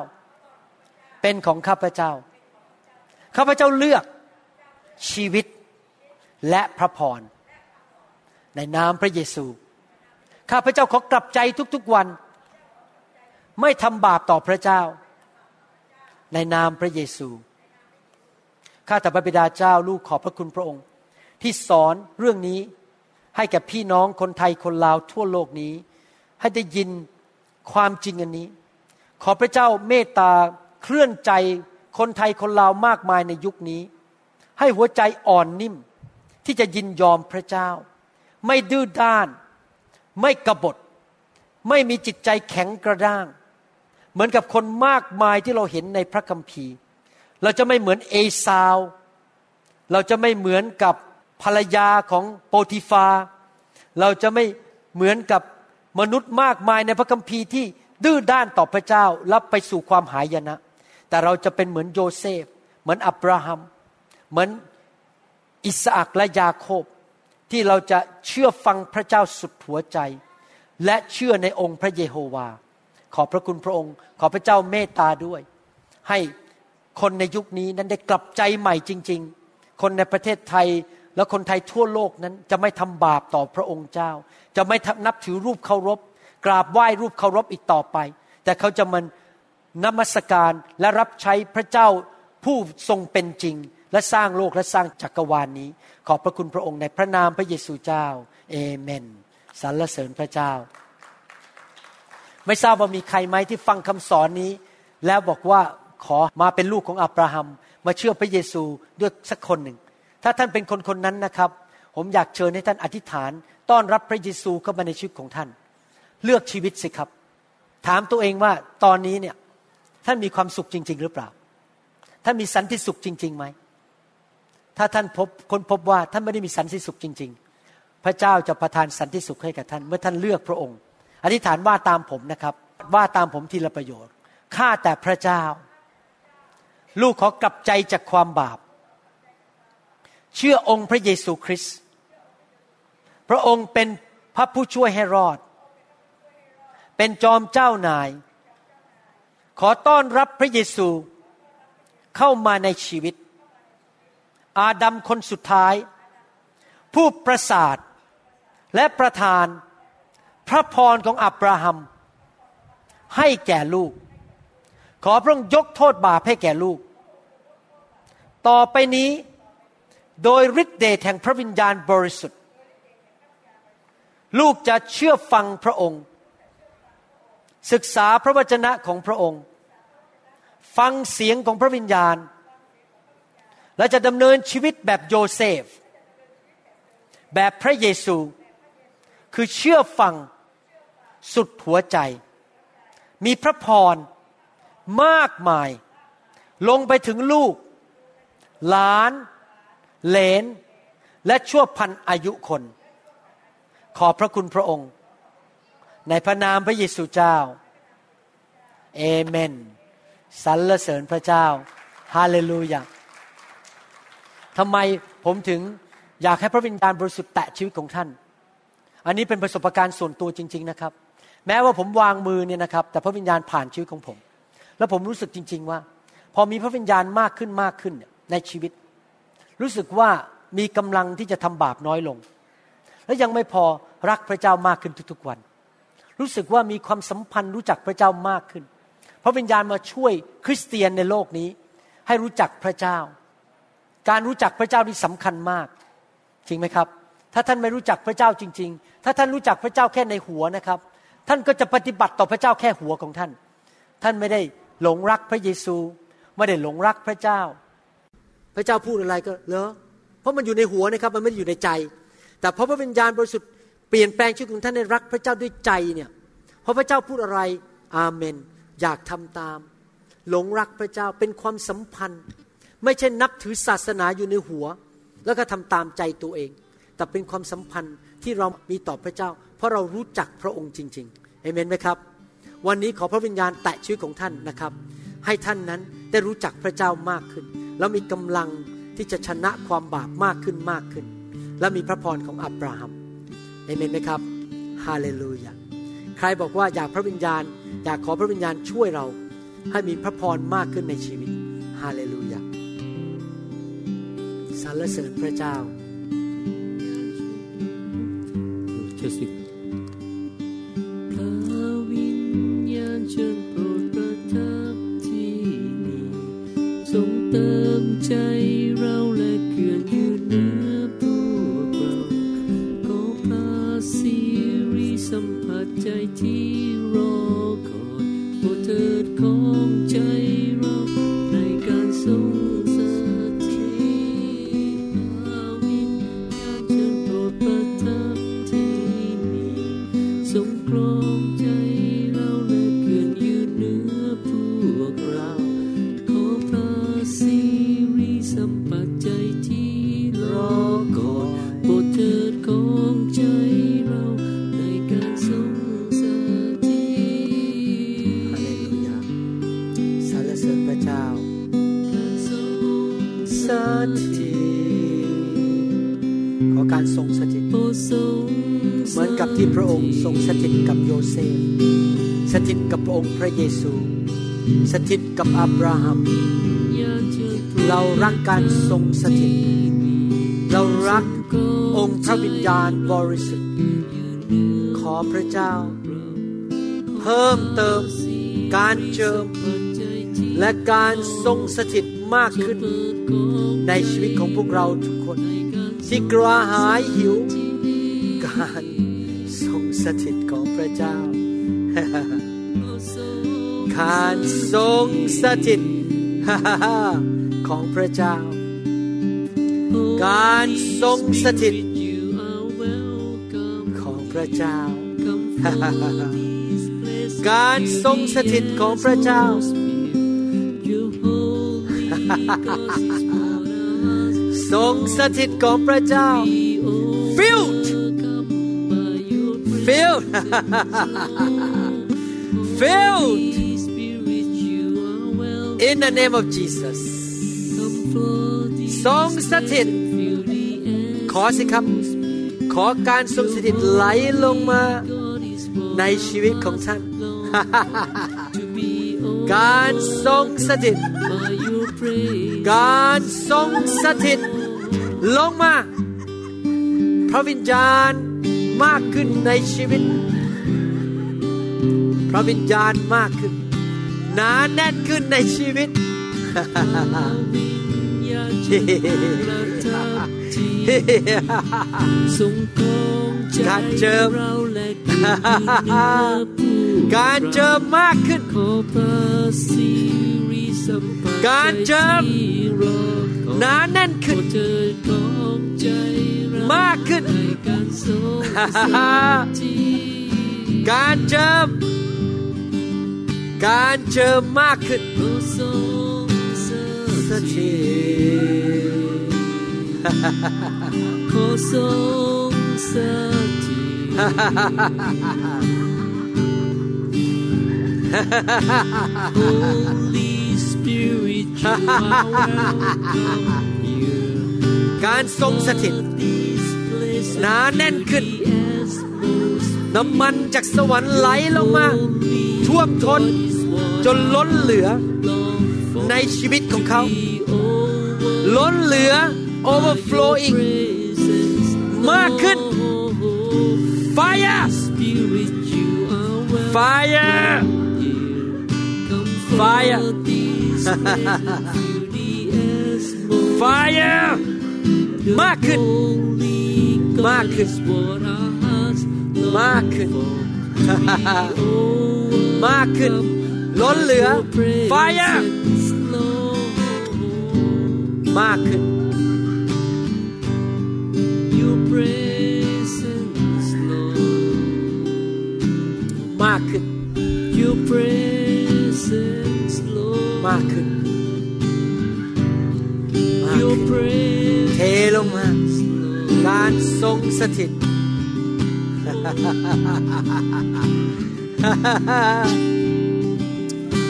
เป็นของข้าพเจ้าข้าพเจ้าเลือกชีวิต และพระพร ในนามพระเยซู ข้าพเจ้าขอกลับใจทุกๆวัน ไม่ทำบาปต่อพระเจ้า ในนามพระเยซู ข้าแต่พระบิดาเจ้าลูกขอบพระคุณพระองค์ ที่สอนเรื่องนี้ให้แก่พี่น้องคนไทยคนลาวทั่วโลกนี้ ให้ได้ยินความจริงอันนี้ ขอพระเจ้าเมตตาเคลื่อนใจคนไทยคนลาวมากมายในยุคนี้ ให้หัวใจอ่อนนิ่ม ที่จะยินยอมพระเจ้า ไม่ดื้อด้าน ไม่กบฏ ไม่มีจิตใจแข็งกระด้าง เหมือนกับคนมากมายที่เราเห็นในพระคัมภีร์ เราจะไม่เหมือนเอซาว เราจะไม่เหมือนกับภรรยาของโปทิฟาร์ เราจะไม่เหมือนกับมนุษย์มากมายในพระคัมภีร์ที่ดื้อด้านต่อพระเจ้ารับไปสู่ความหายนะ แต่เราจะเป็นเหมือนโยเซฟ เหมือนอับราฮัม เหมือน อิสอักและยาโคบที่เราจะเชื่อฟังพระเจ้าสุดหัวใจ และเชื่อในองค์พระเยโฮวา ขอพระคุณพระองค์ ขอพระเจ้าเมตตาด้วย ให้คนในยุคนี้นั้นได้กลับใจใหม่จริง ๆ คนในประเทศไทยและคนไทยทั่วโลกนั้นจะไม่ทำบาปต่อพระองค์เจ้า จะไม่นับถือรูปเคารพ กราบไหว้รูปเคารพอีกต่อไป แต่เขาจะมันนมัสการและรับใช้พระเจ้าผู้ทรงเป็นจริง และสร้างโลกและสร้างจักรวาลนนี้ ขอบพระคุณพระองค์ในพระนามพระเยซูเจ้าเอเมนสรรเสริญพระเจ้า ไม่ทราบว่ามีใครไหมที่ฟังคำสอนนี้ แล้วบอกว่าขอมาเป็นลูกของอับราฮัม มาเชื่อพระเยซูด้วยสักคนหนึ่ง ถ้าท่านเป็นคนคนนั้นนะครับ ผมอยากเชิญให้ท่านอธิษฐาน ต้อนรับพระเยซูเข้ามาในชีวิตของท่าน เลือกชีวิตสิครับ ถามตัวเองว่าตอนนี้เนี่ยท่านมีความสุขจริง ๆ หรือเปล่า ท่านมีสันติสุขจริงๆไหม ถ้าท่านพบคนพบว่าท่านไม่ได้มีสันติสุขจริง ๆ พระเจ้าจะประทานสันติสุขให้กับท่าน เมื่อท่านเลือกพระองค์ อธิษฐานว่าตามผมนะครับ ว่าตามผมทีละประโยชน์ข้าแต่พระเจ้า ลูกขอกลับใจจากความบาป เชื่อองค์พระเยซูคริสต์พระองค์เป็นพระผู้ช่วยให้รอด เป็นจอมเจ้านาย ขอต้อนรับพระเยซูเข้ามาในชีวิต อาดัมคนสุดท้าย ผู้ประสาทและประทานพระพรของอับราฮัม ให้แก่ลูก ขอพระองค์ยกโทษบาปให้แก่ลูก ต่อไปนี้โดยฤทธิเดชแห่งพระวิญญาณบริสุทธิ์ ลูกจะเชื่อฟังพระองค์ ศึกษาพระวจนะของพระองค์ ฟังเสียงของพระวิญญาณ และจะดำเนินชีวิตแบบโยเซฟ แบบพระเยซู คือเชื่อฟังสุดหัวใจ มีพระพรมากมาย ลงไปถึงลูก หลาน เหลน และชั่วพันอายุคน ขอพระคุณพระองค์ ในพระนามพระเยซูเจ้า เอเมนสรรเสริญพระเจ้า ฮาเลลูยา ทำไมผมถึงอยากให้พระวิญญาณบริสุทธิ์แตะชีวิตของท่าน อันนี้เป็นประสบการณ์ส่วนตัวจริง ๆนะครับ แม้ว่าผมวางมือเนี่ยนะครับ แต่พระวิญญาณผ่านชีวิตของผม แล้วผมรู้สึกจริง ๆ ว่า พอมีพระวิญญาณมากขึ้นมากขึ้นในชีวิต รู้สึกว่ามีกำลังที่จะทำบาปน้อยลง และยังไม่พอรักพระเจ้ามากขึ้นทุกๆวัน รู้สึกว่ามีความสัมพันธ์รู้จักพระเจ้ามากขึ้น พระวิญญาณมาช่วยคริสเตียนในโลกนี้ ให้รู้จักพระเจ้า การรู้จักพระเจ้านี่สำคัญมาก จริงไหมครับ ถ้าท่านไม่รู้จักพระเจ้าจริง ๆ ถ้าท่านรู้จักพระเจ้าแค่ในหัวนะครับ ท่านก็จะปฏิบัติต่อพระเจ้าแค่หัวของท่าน ท่านไม่ได้หลงรักพระเยซู ไม่ได้หลงรักพระเจ้า พระเจ้าพูดอะไรก็เลอเพราะมันอยู่ในหัวนะครับ มันไม่ได้อยู่ในใจ แต่พอพระวิญญาณบริสุทธิ์เปลี่ยนแปลงชีวิตของท่านในรักพระเจ้าด้วยใจเนี่ยพอพระเจ้าพูดอะไรอาเมน อยากทำตาม หลงรักพระเจ้าเป็นความสัมพันธ์ ไม่ใช่นับถือศาสนาอยู่ในหัว แล้วก็ทำตามใจตัวเอง แต่เป็นความสัมพันธ์ที่เรามีต่อพระเจ้า เพราะเรารู้จักพระองค์จริงๆเอเมนไหมครับ วันนี้ขอพระวิญญาณแตะชีวิตของท่านนะครับ ให้ท่านนั้นได้รู้จักพระเจ้ามากขึ้น แล้วมีกำลังที่จะชนะความบาปมากขึ้นมากขึ้น และมีพระพรของอับราฮัมเอเมนไหมครับฮาเลลูยาใครบอกว่าอยากพระวิญญาณ อยากขอพระวิญญาณช่วยเรา ให้มีพระพรมากขึ้นในชีวิตฮาเลลู สรรเสริญพระเจ้าเจ็ดสิบพระวิญญาณเชิญโปรดประ สถิตกับอับราฮัม เรารักการทรงสถิต เรารักองค์พระวิญญาณบริสุทธิ์ ขอพระเจ้า เพิ่มเติมการเจิม และการทรงสถิตมากขึ้น ในชีวิตของพวกเราทุกคน ที่กระหายหิว การทรงสถิตของพระเจ้า การทรงสถิตของพระเจ้า การทรงสถิตของพระเจ้า การทรงสถิตของพระเจ้า ทรงสถิตของพระเจ้า filled filled filled in the name of Jesus Come flow these ทรงสถิต ขอสิครับ ขอการทรงสถิตไหลลงมา ในชีวิตของท่าน การทรงสถิต การทรงสถิต ลงมา พระวิญญาณมากขึ้นในชีวิต พระวิญญาณมากขึ้น หนาแน่นขึ้นในชีวิตฮ่าเจ็บประทับที่ทรงครองใจการเจิมเราและกินเนื้อการเจิมมากขึ้นขอพระสิริสัมผัสการเจิมที่รอคอยหนาแน่นขึ้น มากขึ้นให้การทรงสถิตการเจิม การเจิมากขึ้นโปรดทรงสถิตขอทรงสถิต Holy Spirit การทรงสถิตหนาแน่นขึ้น น้ำมันจากสวรรค์ไหลลงมา ท่วมทน้นจนล้นเหลือ ในชีวิตของเขา ล้นเหลือ overflowing มากขึ้น fire fire fire fire มากขึ้น มากขึ้น มากขึ้น for. Oh, มากขึ้น ล้นเหลือ fire presence, Lord. มากขึ้น Your presence, Lord. มากขึ้น Your presence, Lord. มากขึ้นมาก Your ขึ้นเท presence, ลงมา Lord. การทรงสถิต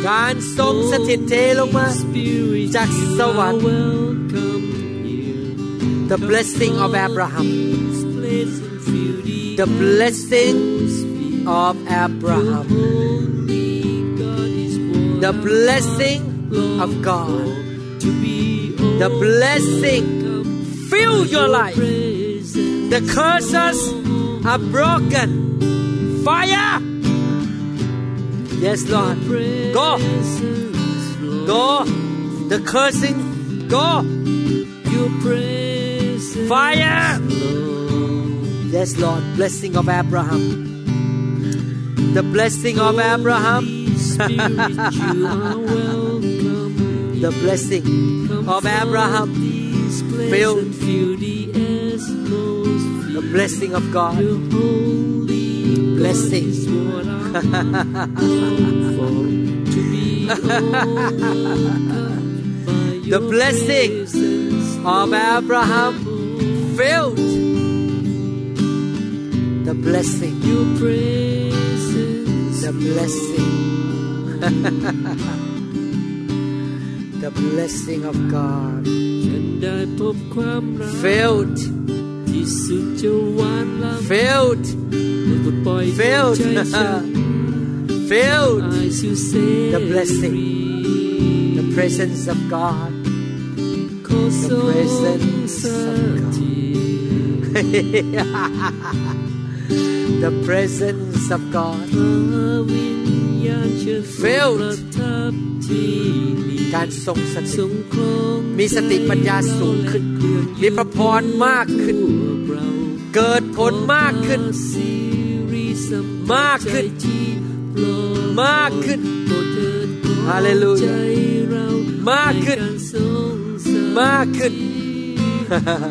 การทรงสถิตเทลงมา Spirit, จากสวรรค์ you are welcome here. the blessing of Abraham This place and fill the blessing of Abraham Holy God is what the our blessing hearts of God long to be the blessing fill your life presence. the curses are broken fire. Yes Lord. Go. Go. The cursing. Go. Fire. Yes Lord. Blessing of Abraham. The blessing of Abraham. Spirit, you are welcome. the blessing of Abraham. this the blessing of God. blessing. the blessing of Abraham filled the blessing. The blessing. the blessing of God filled ที่สุดจะหวานล้ำ filled ได้ปลดปล่อย Filled. ใจฉัน filled I shall say The blessing. the presence of God ขอทรง presence ส of God. ถิต the presence of God พระวิญญาณเชิญ Filled. ประทับที่นี่การทรงสทถิรตงครองมีสติปัญญาสูงขึ้น มีพระพรมากขึ้นพวก เราเกิดผลมากขึ้นขอสิริสัมผัสมากขึ้นใจที่ปลอดมากขึ้นโปรดเถิดขอ Hallelujah ใจเรามากขึ้นให้รทรงสถิตมากขึ้น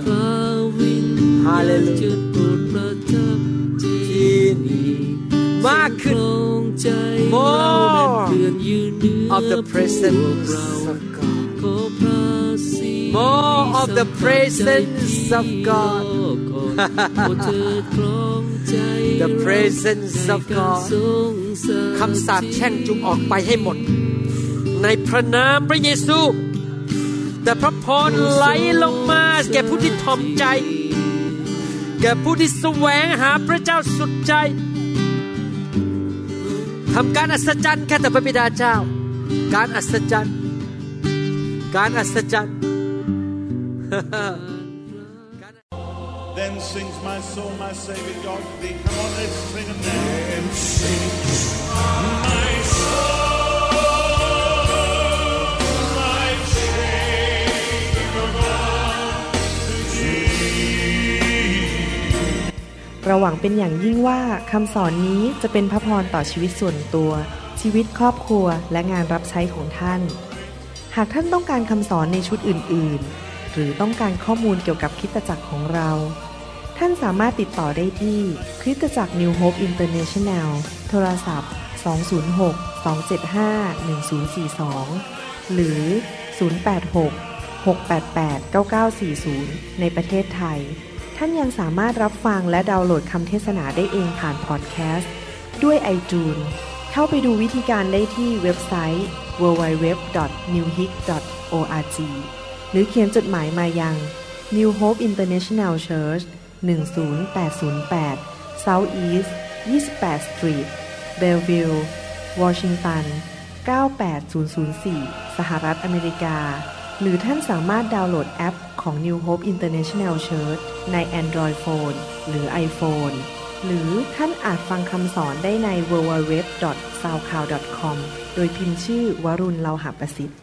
พระวิญญาณ Hallelujah จะโปรดประทับที่ที่นี่มากขึ้นครองใจ More เราและเคลื่อนยืนเหนือ of the พวก presence เรา of God ขอพระสิริ More of the สัมผัสใจ presence of God The presence of God คำสาปแช่งจุงออกไปให้หมด ในพระนามพระเยซู แต่พระพรไหลลงมา แก่ผู้ที่ทอมใจ แก่ผู้ที่แสวงหาพระเจ้าสุดใจทำการอัศจรรย์แค่แต่พระบิดาเจ้า การอัศจรรย์ การอัศจรรย์ Then sings my soul, my Savior God to thee. Come on, let's sing it now. Then sings my soul, เราหวังเป็นอย่างยิ่งว่าคำสอนนี้จะเป็นพระพรต่อชีวิตส่วนตัว ชีวิตครอบครัวและงานรับใช้ของท่าน หากท่านต้องการคำสอนในชุดอื่น ๆ หรือต้องการข้อมูลเกี่ยวกับคิตจักรของเรา ท่านสามารถติดต่อได้ที่คริสตจักร New Hope International โทรศัพท์ 206-275-1042 หรือ 086-688-9940 ในประเทศไทย ท่านยังสามารถรับฟังและดาวน์โหลดคำเทศนาได้เองผ่านพอดแคสต์ด้วย iTunes เข้าไปดูวิธีการได้ที่เว็บไซต์ www.newhic.org หรือเขียนจดหมายมายัง New Hope International Church 10808 South East 28 Street Bellevue Washington 98004 สหรัฐอเมริกา หรือท่านสามารถดาวน์โหลดแอปของ New Hope International Church ใน Android Phone หรือ iPhone หรือท่านอาจฟังคำสอนได้ใน w w w s o u c l o u d c o m โดยพิมพ์ชื่อวรุณเลาหะประสิทธิ์